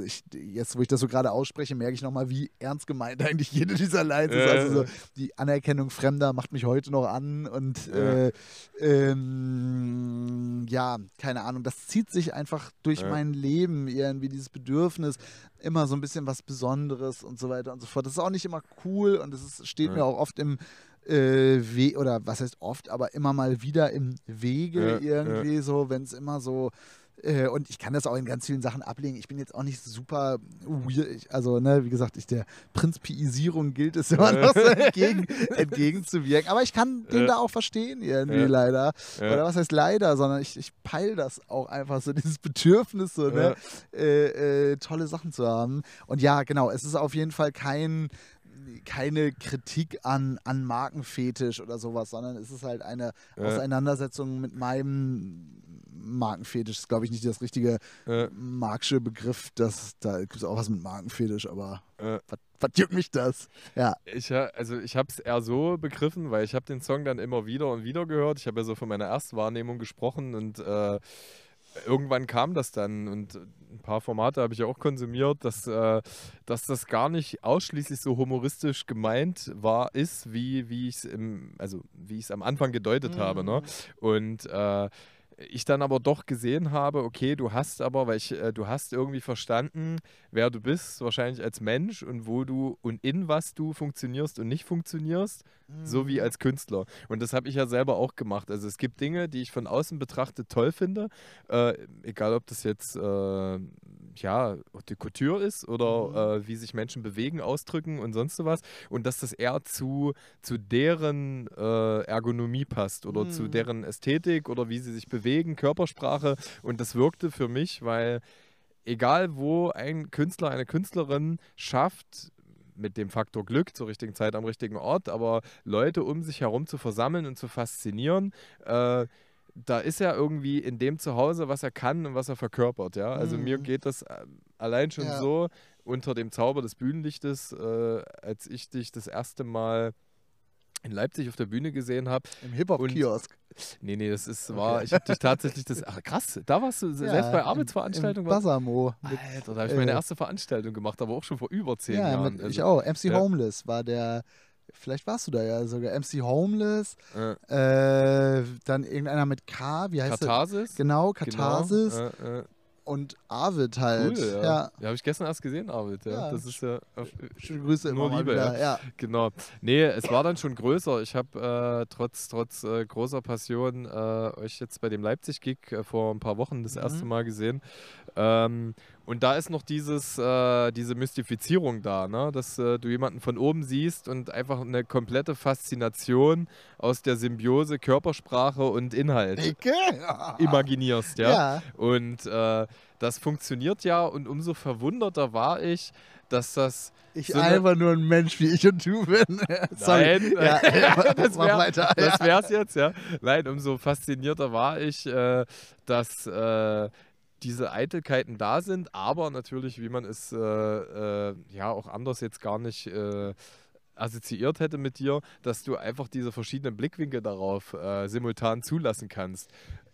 ich, jetzt, wo ich das so gerade ausspreche, merke ich nochmal, wie ernst gemeint eigentlich jede dieser Lines ist. Ja, Also so, ja. die Anerkennung Fremder macht mich heute noch an und Ja. äh, ähm, ja, keine Ahnung, das zieht sich einfach durch Ja. mein Leben irgendwie, dieses Bedürfnis, immer so ein bisschen was Besonderes und so weiter und so fort. Das ist auch nicht immer cool und es ist, steht Ja. mir auch oft im äh, oder was heißt oft, aber immer mal wieder im Wege Ja, irgendwie so, wenn es immer so äh, und ich kann das auch in ganz vielen Sachen ablegen. Ich bin jetzt auch nicht super weird. Ich, also, ne, wie gesagt, ich, der Prinzpiisierung gilt es immer noch so entgegen, entgegenzuwirken. Aber ich kann den da auch verstehen, irgendwie Ja. leider. Oder was heißt leider, sondern ich, ich peile das auch einfach so, dieses Bedürfnis, so, ne, äh, äh, tolle Sachen zu haben. Und ja, genau, es ist auf jeden Fall kein keine Kritik an, an Markenfetisch oder sowas, sondern es ist halt eine Ja. Auseinandersetzung mit meinem Markenfetisch. ist, glaube ich, nicht das richtige Ja. marxische Begriff. Das, da gibt es auch was mit Markenfetisch, aber Ja. was, was juckt mich das? Ja. Ich, also ich habe es eher so begriffen, weil ich habe den Song dann immer wieder und wieder gehört. Ich habe ja so von meiner Erstwahrnehmung gesprochen und äh, irgendwann kam das dann und ein paar Formate habe ich ja auch konsumiert, dass, äh, dass das gar nicht ausschließlich so humoristisch gemeint war, ist, wie, wie ich es also wie ich es am Anfang gedeutet habe. Ne? Und äh, ich dann aber doch gesehen habe, okay, du hast aber, weil ich, äh, du hast irgendwie verstanden, wer du bist, wahrscheinlich als Mensch und wo du und in was du funktionierst und nicht funktionierst, mhm. so wie mhm. als Künstler. Und das habe ich ja selber auch gemacht. Also es gibt Dinge, die ich von außen betrachtet toll finde, äh, egal ob das jetzt äh, ja die Couture ist oder mhm. Äh, wie sich Menschen bewegen, ausdrücken und sonst was. Und dass das eher zu, zu deren äh, Ergonomie passt oder mhm. zu deren Ästhetik oder wie sie sich bewegen, Körpersprache. Und das wirkte für mich, weil egal wo ein Künstler, eine Künstlerin schafft, mit dem Faktor Glück zur richtigen Zeit am richtigen Ort, aber Leute um sich herum zu versammeln und zu faszinieren, äh, da ist er irgendwie in dem Zuhause, was er kann und was er verkörpert. Ja? Also mhm. mir geht das äh, allein schon ja. so unter dem Zauber des Bühnenlichtes, äh, als ich dich das erste Mal in Leipzig auf der Bühne gesehen habe. Im Hip-Hop-Kiosk. Nee, nee, das ist, war, okay. ich habe dich tatsächlich das, ach krass, da warst du ja, selbst bei Arbeitsveranstaltungen. Basamo. Alter, da habe ich meine äh, erste Veranstaltung gemacht, aber auch schon vor über zehn ja, Jahren. Mit, also, ich auch. MC ja. Homeless war der, vielleicht warst du da ja sogar. MC Homeless, ja. äh, dann irgendeiner mit K, wie heißt Katharsis? Das? Genau, Katharsis. Genau. Äh, äh und Arvid halt. Cool, ja. ja. ja habe ich gestern erst gesehen, Arvid. Ja. ja. Das ist ja. Schöne Grüße nur immer Liebe, wieder. Ja. Genau. Nee, es war dann schon größer. Ich habe äh, trotz, trotz äh, großer Passion äh, euch jetzt bei dem Leipzig-Gig äh, vor ein paar Wochen das mhm. erste Mal gesehen. Ähm, und da ist noch dieses, äh, diese Mystifizierung da, ne? dass äh, du jemanden von oben siehst und einfach eine komplette Faszination aus der Symbiose Körpersprache und Inhalt Ecke? imaginierst. Ja? ja. Und äh, das funktioniert ja und umso verwunderter war ich, dass das. Ich so einfach nur ein Mensch wie ich und du bin. Nein, ja, das, wär, weiter. das wär's jetzt, ja. Nein, umso faszinierter war ich, äh, dass äh, diese Eitelkeiten da sind, aber natürlich, wie man es äh, äh, ja auch anders jetzt gar nicht äh, assoziiert hätte mit dir, dass du einfach diese verschiedenen Blickwinkel darauf äh, simultan zulassen kannst.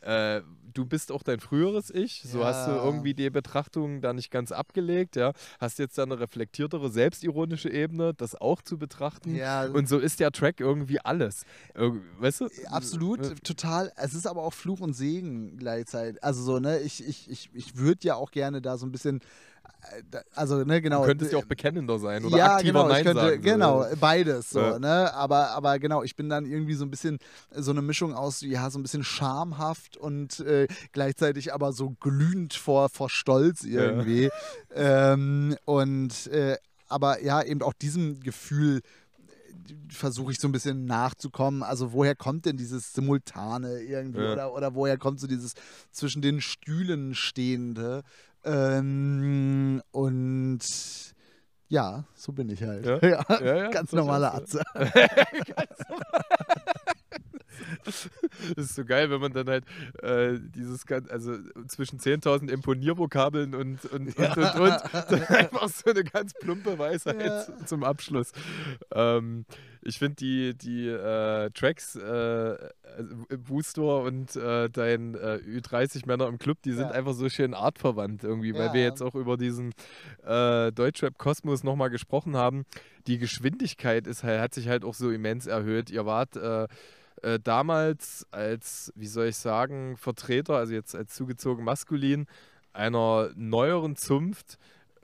Äh, du bist auch dein früheres Ich, so ja. hast du irgendwie die Betrachtung da nicht ganz abgelegt, ja. Hast jetzt da eine reflektiertere, selbstironische Ebene, das auch zu betrachten. Ja. Und so ist der Track irgendwie alles. weißt du? Absolut, ja. total. Es ist aber auch Fluch und Segen gleichzeitig. Also so, ne, ich, ich, ich, ich würde ja auch gerne da so ein bisschen also ne genau. Du könntest ja auch bekennender sein oder ja, aktiver genau, Nein könnte, sagen. Genau, beides so, ja. ne? Aber, aber genau, ich bin dann irgendwie so ein bisschen so eine Mischung aus, ja, so ein bisschen schamhaft und äh, gleichzeitig aber so glühend vor, vor Stolz irgendwie. Ja. Ähm, und äh, aber ja, eben auch diesem Gefühl versuche ich so ein bisschen nachzukommen. Also woher kommt denn dieses Simultane irgendwie ja. oder, oder woher kommt so dieses zwischen den Stühlen stehende? Ähm, und ja, so bin ich halt. Ja, ja, ja ganz normale Atze. ganz normal. Das ist so geil, wenn man dann halt äh, dieses also zwischen 10.000 Imponiervokabeln und und, ja. und, und, und, dann einfach so eine ganz plumpe Weisheit ja. zum Abschluss. Ähm, ich finde die, die äh, Tracks äh, Booster und äh, dein äh, Ü30-Männer im Club, die sind ja. einfach so schön artverwandt irgendwie, weil wir jetzt auch über diesen äh, Deutschrap-Kosmos nochmal gesprochen haben. Die Geschwindigkeit ist halt, hat sich halt auch so immens erhöht. Ihr wart äh, damals als, wie soll ich sagen, Vertreter, also jetzt als zugezogen maskulin, einer neueren Zunft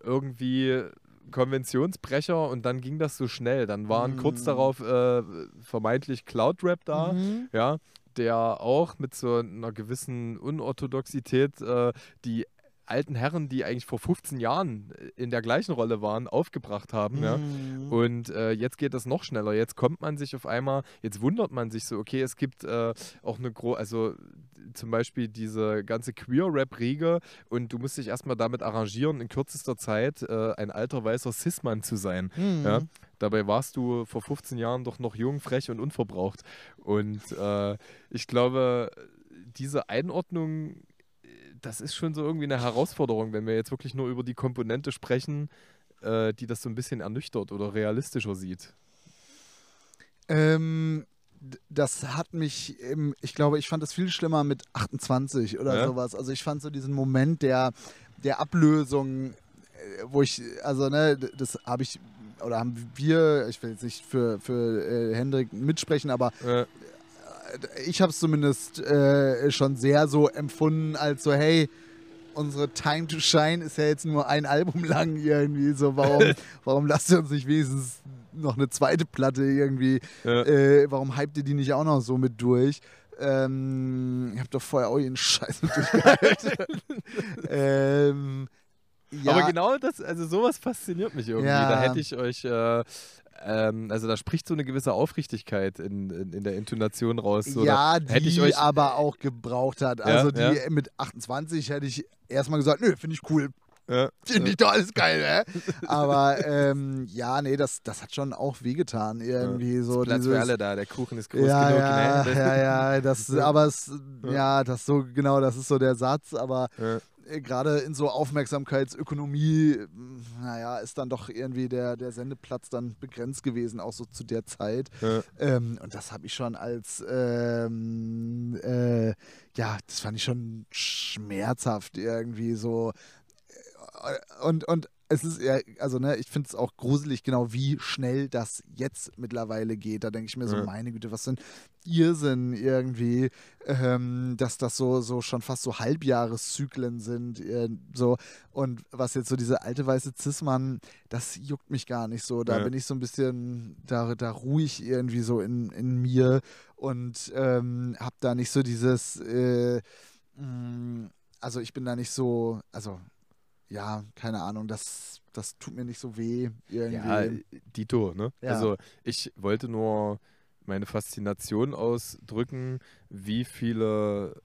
irgendwie Konventionsbrecher und dann ging das so schnell. Dann waren mhm. kurz darauf äh, vermeintlich Cloud-Rap da, mhm. ja, der auch mit so einer gewissen Unorthodoxität äh, die alten Herren, die eigentlich vor 15 Jahren äh, in der gleichen Rolle waren, aufgebracht haben. Mhm. Ja? Und äh, jetzt geht das noch schneller. Jetzt kommt man sich auf einmal, jetzt wundert man sich so, okay, es gibt äh, auch eine große, also zum Beispiel diese ganze Queer-Rap-Riege und du musst dich erstmal damit arrangieren, in kürzester Zeit äh, ein alter weißer Cis-Mann zu sein. Mhm. Ja? Dabei warst du vor 15 Jahren doch noch jung, frech und unverbraucht. Und äh, ich glaube, diese Einordnung das ist schon so irgendwie eine Herausforderung, wenn wir jetzt wirklich nur über die Komponente sprechen, äh, die das so ein bisschen ernüchtert oder realistischer sieht. Ähm, das hat mich, ich glaube, ich fand das viel schlimmer mit 28 oder ja? sowas. Also ich fand so diesen Moment der, der Ablösung, äh, wo ich, also ne, das habe ich, oder haben wir, ich will jetzt nicht für, für äh, Hendrik mitsprechen, aber ja ich habe es zumindest äh, schon sehr so empfunden, als so, hey, unsere Time to Shine ist ja jetzt nur ein Album lang irgendwie. So, warum, warum lasst ihr uns nicht wenigstens noch eine zweite Platte irgendwie? Ja. Äh, warum hypt ihr die nicht auch noch so mit durch? Ähm, ich hab doch vorher auch jeden Scheiß mit durchgehalten. ähm, ja, Aber genau das, also sowas fasziniert mich irgendwie. Ja. Da hätte ich euch, äh, ähm, also da spricht so eine gewisse Aufrichtigkeit in, in, in der Intonation raus. So, ja, die ich euch, aber auch gebraucht hat. Also die ja. mit 28 hätte ich erstmal gesagt, nö, finde ich cool. ja, Finde ich doch alles geil, ne? Aber ähm, ja, nee, das, das hat schon auch wehgetan irgendwie. So Platz dieses, für alle da, der Kuchen ist groß ja, genug. ja, ne? ja, ja, das, aber es, ja, das so, genau, das ist so der Satz, aber Ja. Gerade in so Aufmerksamkeitsökonomie, äh, naja, ist dann doch irgendwie der, der Sendeplatz dann begrenzt gewesen, auch so zu der Zeit. Ja. Ähm, und das habe ich schon als, ähm, äh, ja, das fand ich schon schmerzhaft irgendwie so. Äh, Und, und es ist ja, also ne, ich finde es auch gruselig, genau wie schnell das jetzt mittlerweile geht. Da denke ich mir so, Ja. meine Güte, was ein Irrsinn irgendwie, ähm, dass das so, so schon fast so Halbjahreszyklen sind. äh, So. Und was jetzt so diese alte weiße Cis-Mann, das juckt mich gar nicht so. Da Ja. bin ich so ein bisschen da, da ruhig irgendwie so in, in mir und ähm, habe da nicht so dieses, äh, mh, also ich bin da nicht so, also ja, keine Ahnung, das, das tut mir nicht so weh irgendwie. Ja, Dito, ne? Ja. Also ich wollte nur meine Faszination ausdrücken, wie viele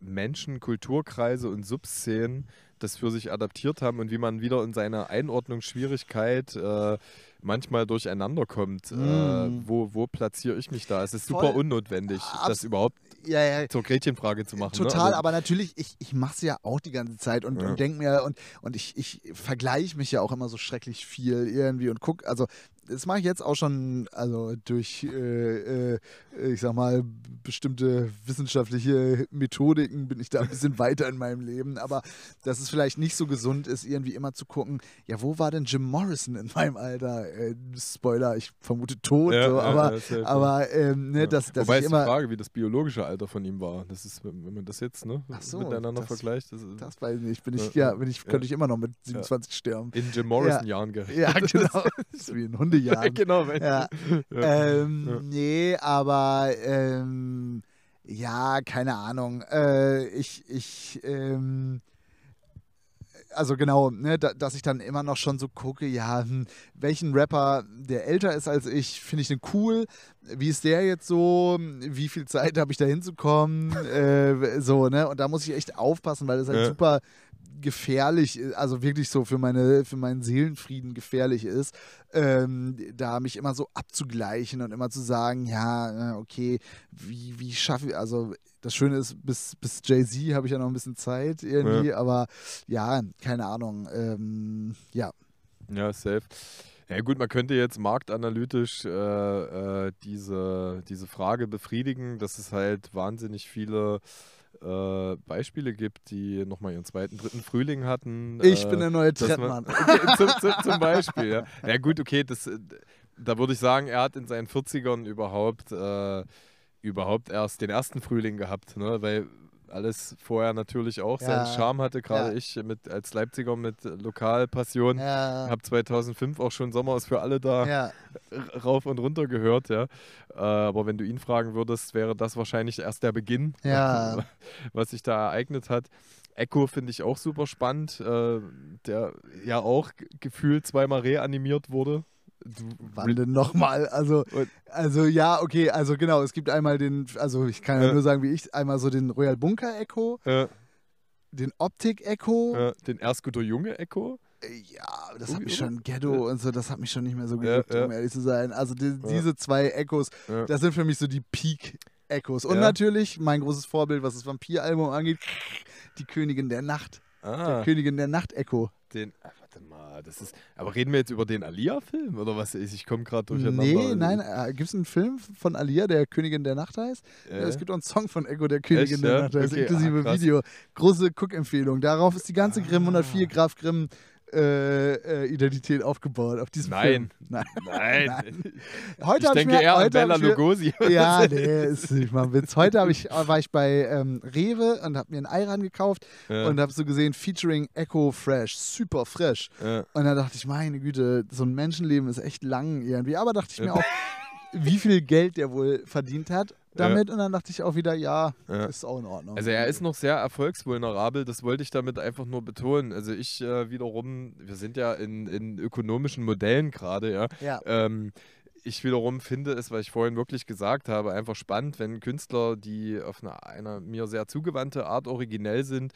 Menschen, Kulturkreise und Subszenen das für sich adaptiert haben und wie man wieder in seiner Einordnungsschwierigkeit äh, manchmal durcheinander kommt. Äh, Mm. wo, wo platziere ich mich da? Es ist Voll. super unnotwendig, Abs- das überhaupt ja, ja, zur Gretchenfrage zu machen. Total, ne? also, aber natürlich, ich, ich mache es ja auch die ganze Zeit und, Ja. und denke mir, und, und ich, ich vergleiche mich ja auch immer so schrecklich viel irgendwie und guck, also das mache ich jetzt auch schon, also durch, äh, äh, ich sag mal, bestimmte wissenschaftliche Methodiken bin ich da ein bisschen weiter in meinem Leben, aber dass es vielleicht nicht so gesund ist, irgendwie immer zu gucken, ja, wo war denn Jim Morrison in meinem Alter? Äh, Spoiler, ich vermute tot, Ja, so, ja, aber, ja, aber ähm, ne, dass, dass Wobei ich ist die immer... Frage, wie das biologische Alter von ihm war. Das ist, wenn man das jetzt ne, so, miteinander das- vergleicht, das Das weiß ich nicht. Bin ich, Ja, bin ich, könnte ich immer noch mit 27 sterben. in Jim Morrison-Jahren gerechnet. Ja, genau. Das ist wie in Hundejahren. genau. Ja. Ähm, Ja. Nee, aber ähm, ja, keine Ahnung. Äh, ich, ich, ähm, also genau, ne, da, dass ich dann immer noch schon so gucke, ja, hm, welchen Rapper, der älter ist als ich, finde ich den cool. Wie ist der jetzt so? Wie viel Zeit habe ich da hinzukommen? äh, so, ne? Und da muss ich echt aufpassen, weil das halt Ja. super gefährlich, ist, also wirklich so für meine, für meinen Seelenfrieden gefährlich ist, ähm, da mich immer so abzugleichen und immer zu sagen, ja, äh, okay, wie, wie schaffe ich, also das Schöne ist, bis, bis Jay-Z habe ich ja noch ein bisschen Zeit irgendwie, aber ja, keine Ahnung, ähm, ja. Ja, safe. Ja gut, man könnte jetzt marktanalytisch äh, äh, diese, diese Frage befriedigen, dass es halt wahnsinnig viele äh, Beispiele gibt, die nochmal ihren zweiten, dritten Frühling hatten. Ich äh, bin der neue Trettmann. man- zum, zum, zum Beispiel, ja. Ja gut, okay, das, äh, da würde ich sagen, er hat in seinen 40ern überhaupt, äh, überhaupt erst den ersten Frühling gehabt, ne? weil alles vorher natürlich auch Ja. seinen Charme hatte, gerade Ja. ich mit, als Leipziger mit Lokalpassion. Ja, Habe 2005 auch schon Sommer ist für alle da ja, rauf und runter gehört, ja. Äh, aber wenn du ihn fragen würdest, wäre das wahrscheinlich erst der Beginn, was sich da ereignet hat. Echo finde ich auch super spannend, äh, der ja auch gefühlt zweimal reanimiert wurde. Du, wann denn nochmal? Also, Und- also ja, okay, also genau, es gibt einmal den, also ich kann ja Ja. nur sagen, wie ich, einmal so den Royal Bunker Echo, äh, den Optik Echo, den Ersguter Junge Echo. Ja, das hat mich schon Ghetto und so, das hat mich schon nicht mehr so Ja, gejuckt, ja. um ehrlich zu sein. Also die, Ja. diese zwei Echos, Ja. das sind für mich so die Peak-Echos. Und Ja. natürlich mein großes Vorbild, was das Vampir-Album angeht, die Königin der Nacht. Ah, Königin der Nacht-Echo. den. Ah, warte mal, das ist. Aber reden wir jetzt über den Alia-Film oder was? ist? Ich komme gerade durcheinander. Nee, nein, äh, gibt es einen Film von Alia, der Königin der Nacht heißt? Äh, Ja, es gibt auch einen Song von Echo, der Königin Echt, der ja? Nacht heißt, Okay, ah, inklusive krass. Video. Große Cook-Empfehlung. Darauf ist die ganze Grimm 104 Ah. Graf Grimm äh, äh, Identität aufgebaut auf diesem Nein. Film. Nein. Nein. Nein. Heute Ich denke mir, eher an Bella ich Lugosi. Ja, nee, ist nicht mal ein Witz. Heute ich, war ich bei ähm, Rewe und habe mir einen Ayran gekauft Ja. und habe so gesehen, featuring Echo Fresh, super fresh. Ja. Und dann dachte ich, meine Güte, so ein Menschenleben ist echt lang irgendwie. Aber dachte ich mir auch, wie viel Geld der wohl verdient hat damit. Und dann dachte ich auch wieder, ja, Ja. ist auch in Ordnung. Also er ist noch sehr erfolgsvulnerabel, das wollte ich damit einfach nur betonen. Also ich äh, wiederum, wir sind ja in, in ökonomischen Modellen gerade, ja. ja. Ähm, ich wiederum finde es, weil ich vorhin wirklich gesagt habe, einfach spannend, wenn Künstler, die auf eine, mir sehr zugewandte Art originell sind,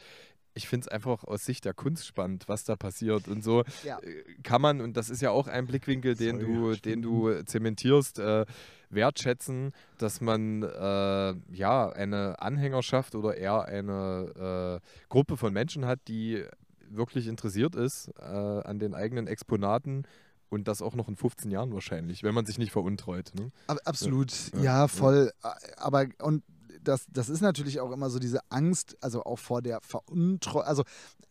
ich finde es einfach aus Sicht der Kunst spannend, was da passiert und so Ja. äh, kann man, und das ist ja auch ein Blickwinkel, den Sorry, du, den du zementierst, äh, wertschätzen, dass man äh, ja eine Anhängerschaft oder eher eine äh, Gruppe von Menschen hat, die wirklich interessiert ist äh, an den eigenen Exponaten und das auch noch in 15 Jahren wahrscheinlich, wenn man sich nicht veruntreut. Ne? Ab, absolut, Ja, ja, ja. voll. Aber und das, das ist natürlich auch immer so diese Angst, also auch vor der Veruntreuung. Also,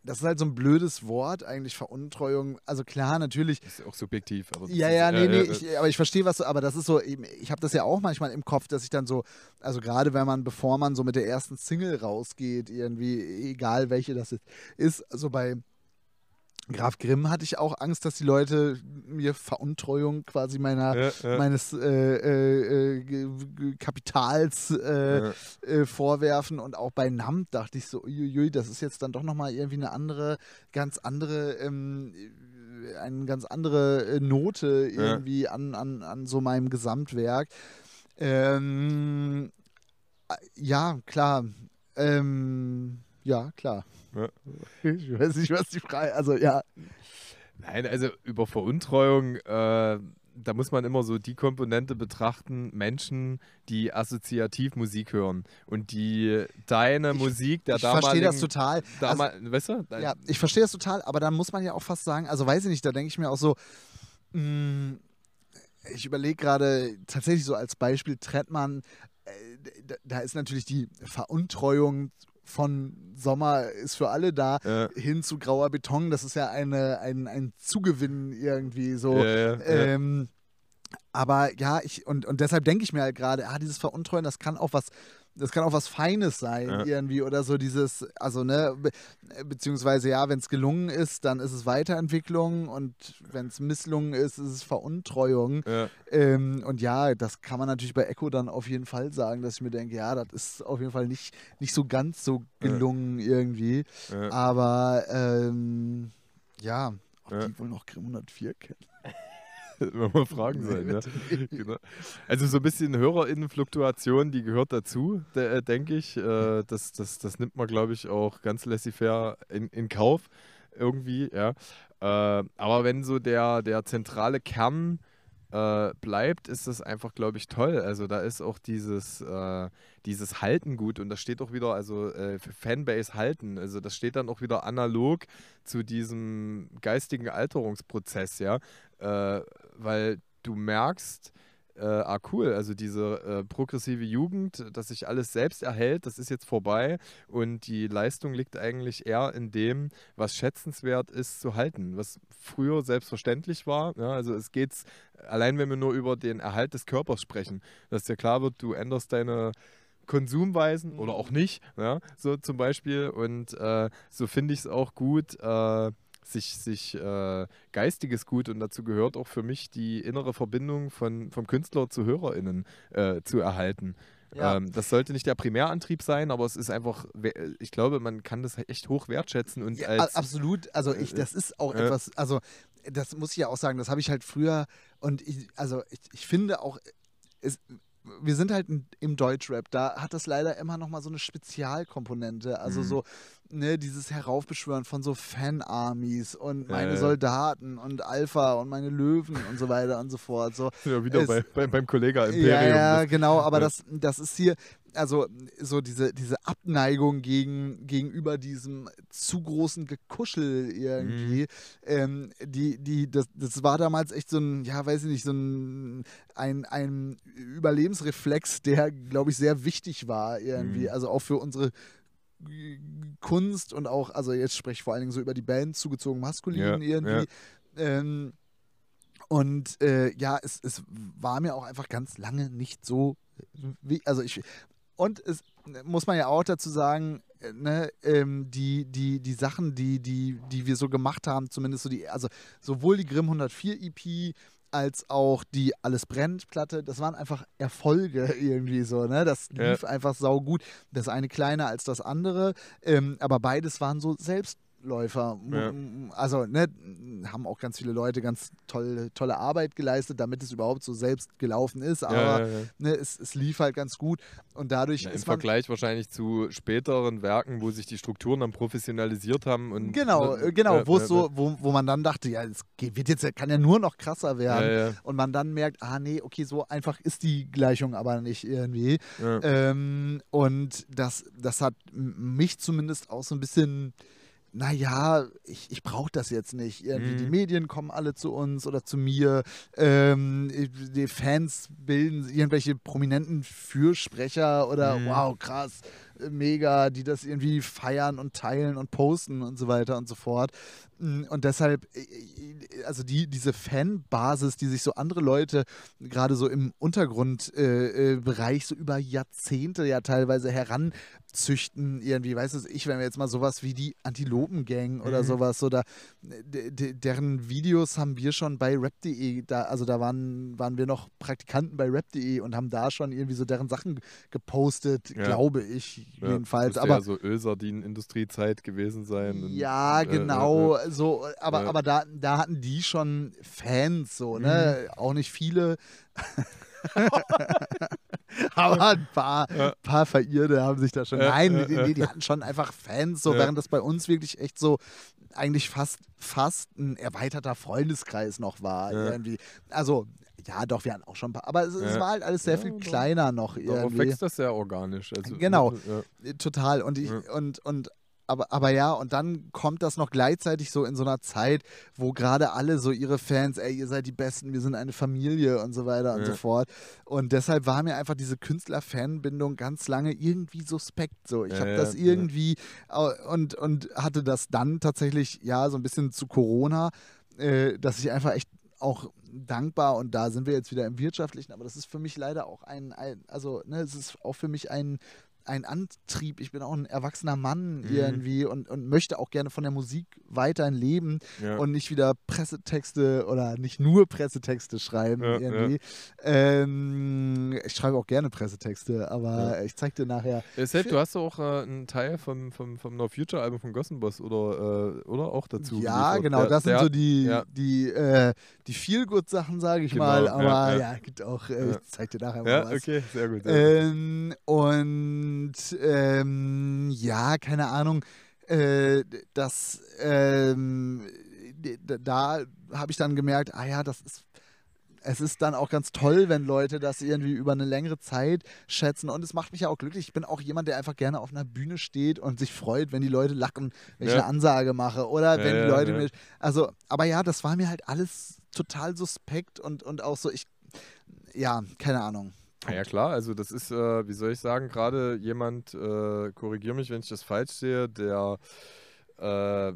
das ist halt so ein blödes Wort, eigentlich Veruntreuung. Also, klar, natürlich. Das ist auch subjektiv. Aber das Ja, ja, nee, nee, äh, ich, aber ich verstehe, was du, aber das ist so, ich habe das ja auch manchmal im Kopf, dass ich dann so, also gerade wenn man, bevor man so mit der ersten Single rausgeht, irgendwie, egal welche das ist, ist, so bei Graf Grimm hatte ich auch Angst, dass die Leute mir Veruntreuung quasi meiner, ja, ja, meines äh, äh, Kapitals äh, ja. äh, vorwerfen und auch bei Namt dachte ich so, uiuiui, das ist jetzt dann doch nochmal irgendwie eine andere, ganz andere, ähm, äh, eine ganz andere äh, Note irgendwie an, an, an so meinem Gesamtwerk. Ähm, äh, ja, klar. Ähm, ja, klar. Ja. Ich weiß nicht, was die Frage, also ja. Nein, also über Veruntreuung, äh, da muss man immer so die Komponente betrachten, Menschen, die assoziativ Musik hören und die deine Ich- Musik der Ich verstehe damaligen... das total. Also, Damal, weißt du? Ja, ich verstehe das total, aber dann muss man ja auch fast sagen, also weiß ich nicht, da denke ich mir auch so, mh, ich überlege gerade tatsächlich so als Beispiel Trettmann, äh, da, da ist natürlich die Veruntreuung von Sommer ist für alle da, Ja, hin zu grauer Beton, das ist ja eine, ein, ein Zugewinn irgendwie so. ja. Ähm, aber ja, ich, und, und deshalb denke ich mir halt gerade, ah, dieses Veruntreuen, das kann auch was, das kann auch was Feines sein, Ja. irgendwie, oder so dieses, also, ne, be beziehungsweise ja, wenn es gelungen ist, dann ist es Weiterentwicklung und wenn es misslungen ist, ist es Veruntreuung. ja. Ähm, und ja, das kann man natürlich bei Echo dann auf jeden Fall sagen, dass ich mir denke, ja, das ist auf jeden Fall nicht, nicht so ganz so Ja. gelungen irgendwie. ja. Aber ähm, ja, ob Ja. die wohl noch Grimm 104 kennen. Wenn man fragen sollen, ja. genau. Also so ein bisschen HörerInnenfluktuation, die gehört dazu, de- äh, denke ich. Äh, das, das, das nimmt man, glaube ich, auch ganz laissez-faire in, in Kauf irgendwie, ja. Äh, aber wenn so der, der zentrale Kern äh, bleibt, ist das einfach, glaube ich, toll. Also da ist auch dieses, äh, dieses Halten gut und das steht auch wieder, also äh, für Fanbase halten. Also das steht dann auch wieder analog zu diesem geistigen Alterungsprozess, ja. Weil du merkst, äh, ah cool, also diese äh, progressive Jugend, dass sich alles selbst erhält, das ist jetzt vorbei und die Leistung liegt eigentlich eher in dem, was schätzenswert ist zu halten, was früher selbstverständlich war. Ja, also es geht allein, wenn wir nur über den Erhalt des Körpers sprechen, dass dir klar wird, du änderst deine Konsumweisen oder auch nicht, ja, so zum Beispiel. Und äh, so finde ich es auch gut, äh, sich, sich äh, geistiges Gut und dazu gehört auch für mich die innere Verbindung von, vom Künstler zu HörerInnen äh, zu erhalten. Ja. Ähm, das sollte nicht der Primärantrieb sein, aber es ist einfach, ich glaube, man kann das echt hoch wertschätzen und Ja, als absolut. Also ich, das ist auch Ja. etwas, also das muss ich ja auch sagen, das habe ich halt früher und ich, also ich, ich finde auch, es, wir sind halt im Deutschrap, da hat das leider immer noch mal so eine Spezialkomponente, also Mhm. so ne, dieses Heraufbeschwören von so Fan-Armies und meine. Soldaten und Alpha und meine Löwen und so weiter und so fort. So, ja, wieder es- bei, bei, beim Kollega Imperium. ja, ja, genau, aber das, das ist hier, also so diese, diese Abneigung gegen, gegenüber diesem zu großen Gekuschel irgendwie, Mhm. ähm, die, die, das, das war damals echt so ein, ja, weiß ich nicht, so ein, ein, ein Überlebensreflex, der, glaube ich, sehr wichtig war irgendwie, Mhm. also auch für unsere Kunst und auch, also jetzt spreche ich vor allen Dingen so über die Band, zugezogen maskulin Ja, irgendwie. Ähm, und äh, ja, es, es war mir auch einfach ganz lange nicht so, wie, also ich, und es muss man ja auch dazu sagen, äh, ne, ähm, die, die, die Sachen, die, die, die wir so gemacht haben, zumindest so die, also sowohl die Grimm 104 EP als auch die Alles brennt Platte, das waren einfach Erfolge irgendwie so, ne? Das Ja. lief einfach sau gut. Das eine kleiner als das andere, ähm, aber beides waren so Selbstläufer. Ja. Also, ne, haben auch ganz viele Leute ganz tolle, tolle Arbeit geleistet, damit es überhaupt so selbst gelaufen ist, aber ja, ja. Ne, es, es lief halt ganz gut und dadurch Ja, Im Vergleich wahrscheinlich zu späteren Werken, wo sich die Strukturen dann professionalisiert haben. Und, Genau, ne, äh, genau, ja, wo es ja, so, wo, wo man dann dachte, ja, es wird jetzt, kann ja nur noch krasser werden. Und man dann merkt, ah nee, okay, so einfach ist die Gleichung aber nicht irgendwie. Ähm, und das, das hat mich zumindest auch so ein bisschen, naja, ich, ich brauche das jetzt nicht. Irgendwie Mhm. die Medien kommen alle zu uns oder zu mir. Ähm, die Fans bilden irgendwelche prominenten Fürsprecher oder Mhm. wow, krass, äh, mega, die das irgendwie feiern und teilen und posten und so weiter und so fort. Mm, Und deshalb, äh, äh, also die, diese Fanbasis, die sich so andere Leute gerade so im Untergrundbereich äh, äh, so über Jahrzehnte ja teilweise heranzüchten, irgendwie, weißt du, ich, wenn wir jetzt mal sowas wie die Antilopen-Gang oder Mhm. sowas, oder deren Videos haben wir schon bei rap.de, da, also da waren, waren wir noch Praktikanten bei rap.de und haben da schon irgendwie so deren Sachen gepostet, Ja. glaube ich, Ja, jedenfalls. Aber ja so Ölsardinen-Industriezeit gewesen sein. und- ja, äh, äh, genau, äh, so, aber, Ja. aber da, da hatten die schon Fans, so, ne? Auch nicht viele. aber ein paar, Ja. paar Verirrte haben sich da schon. Ja, Nein, die, die, hatten schon einfach Fans, so, während das bei uns wirklich echt so eigentlich fast, fast ein erweiterter Freundeskreis noch war. Irgendwie. Also, ja, doch, wir hatten auch schon ein paar. Aber es, es Ja. war halt alles sehr Ja, viel doch. kleiner noch Darauf irgendwie. wächst das sehr organisch. Also, Genau. Ja. Total. Und ich, und, und aber, aber ja, und dann kommt das noch gleichzeitig so in so einer Zeit, wo gerade alle so ihre Fans, ey, ihr seid die Besten, wir sind eine Familie und so weiter und Ja. so fort. Und deshalb war mir einfach diese Künstler-Fan-Bindung ganz lange irgendwie suspekt. So, ich Ja, habe ja, das irgendwie und, und hatte das dann tatsächlich, ja, so ein bisschen zu Corona, äh, dass ich einfach echt auch dankbar und da sind wir jetzt wieder im Wirtschaftlichen, aber das ist für mich leider auch ein, ein also ne, es ist auch für mich ein ein Antrieb. Ich bin auch ein erwachsener Mann Mhm. irgendwie und, und möchte auch gerne von der Musik weiterhin leben Ja. und nicht wieder Pressetexte oder nicht nur Pressetexte schreiben Ja, irgendwie. Ähm, ich schreibe auch gerne Pressetexte, aber ich zeig dir nachher. Ja, Sepp, du hast auch äh, einen Teil vom, vom, vom No Future Album von Gossenboss oder, äh, oder auch dazu. Ja, geliefert. genau, das sind so die, ja. die, äh, die Feel-Good-Sachen, sage ich Genau, mal. ja, Aber ja. ja, gibt auch, äh, Ja. ich zeig dir nachher mal Ja, was. okay, sehr gut. Sehr gut. Ähm, und ähm, ja, keine Ahnung, äh, das ähm, da habe ich dann gemerkt, ah ja, das ist es ist dann auch ganz toll, wenn Leute das irgendwie über eine längere Zeit schätzen. Und es macht mich ja auch glücklich. Ich bin auch jemand, der einfach gerne auf einer Bühne steht und sich freut, wenn die Leute lachen, wenn ich Ja. eine Ansage mache. Oder Ja, wenn die Leute ja. mir. Also, aber ja, das war mir halt alles total suspekt und, und auch so, ich. Ja, keine Ahnung. Ja, ja, klar, also das ist, äh, wie soll ich sagen, gerade jemand, äh, korrigiere mich, wenn ich das falsch sehe, der äh,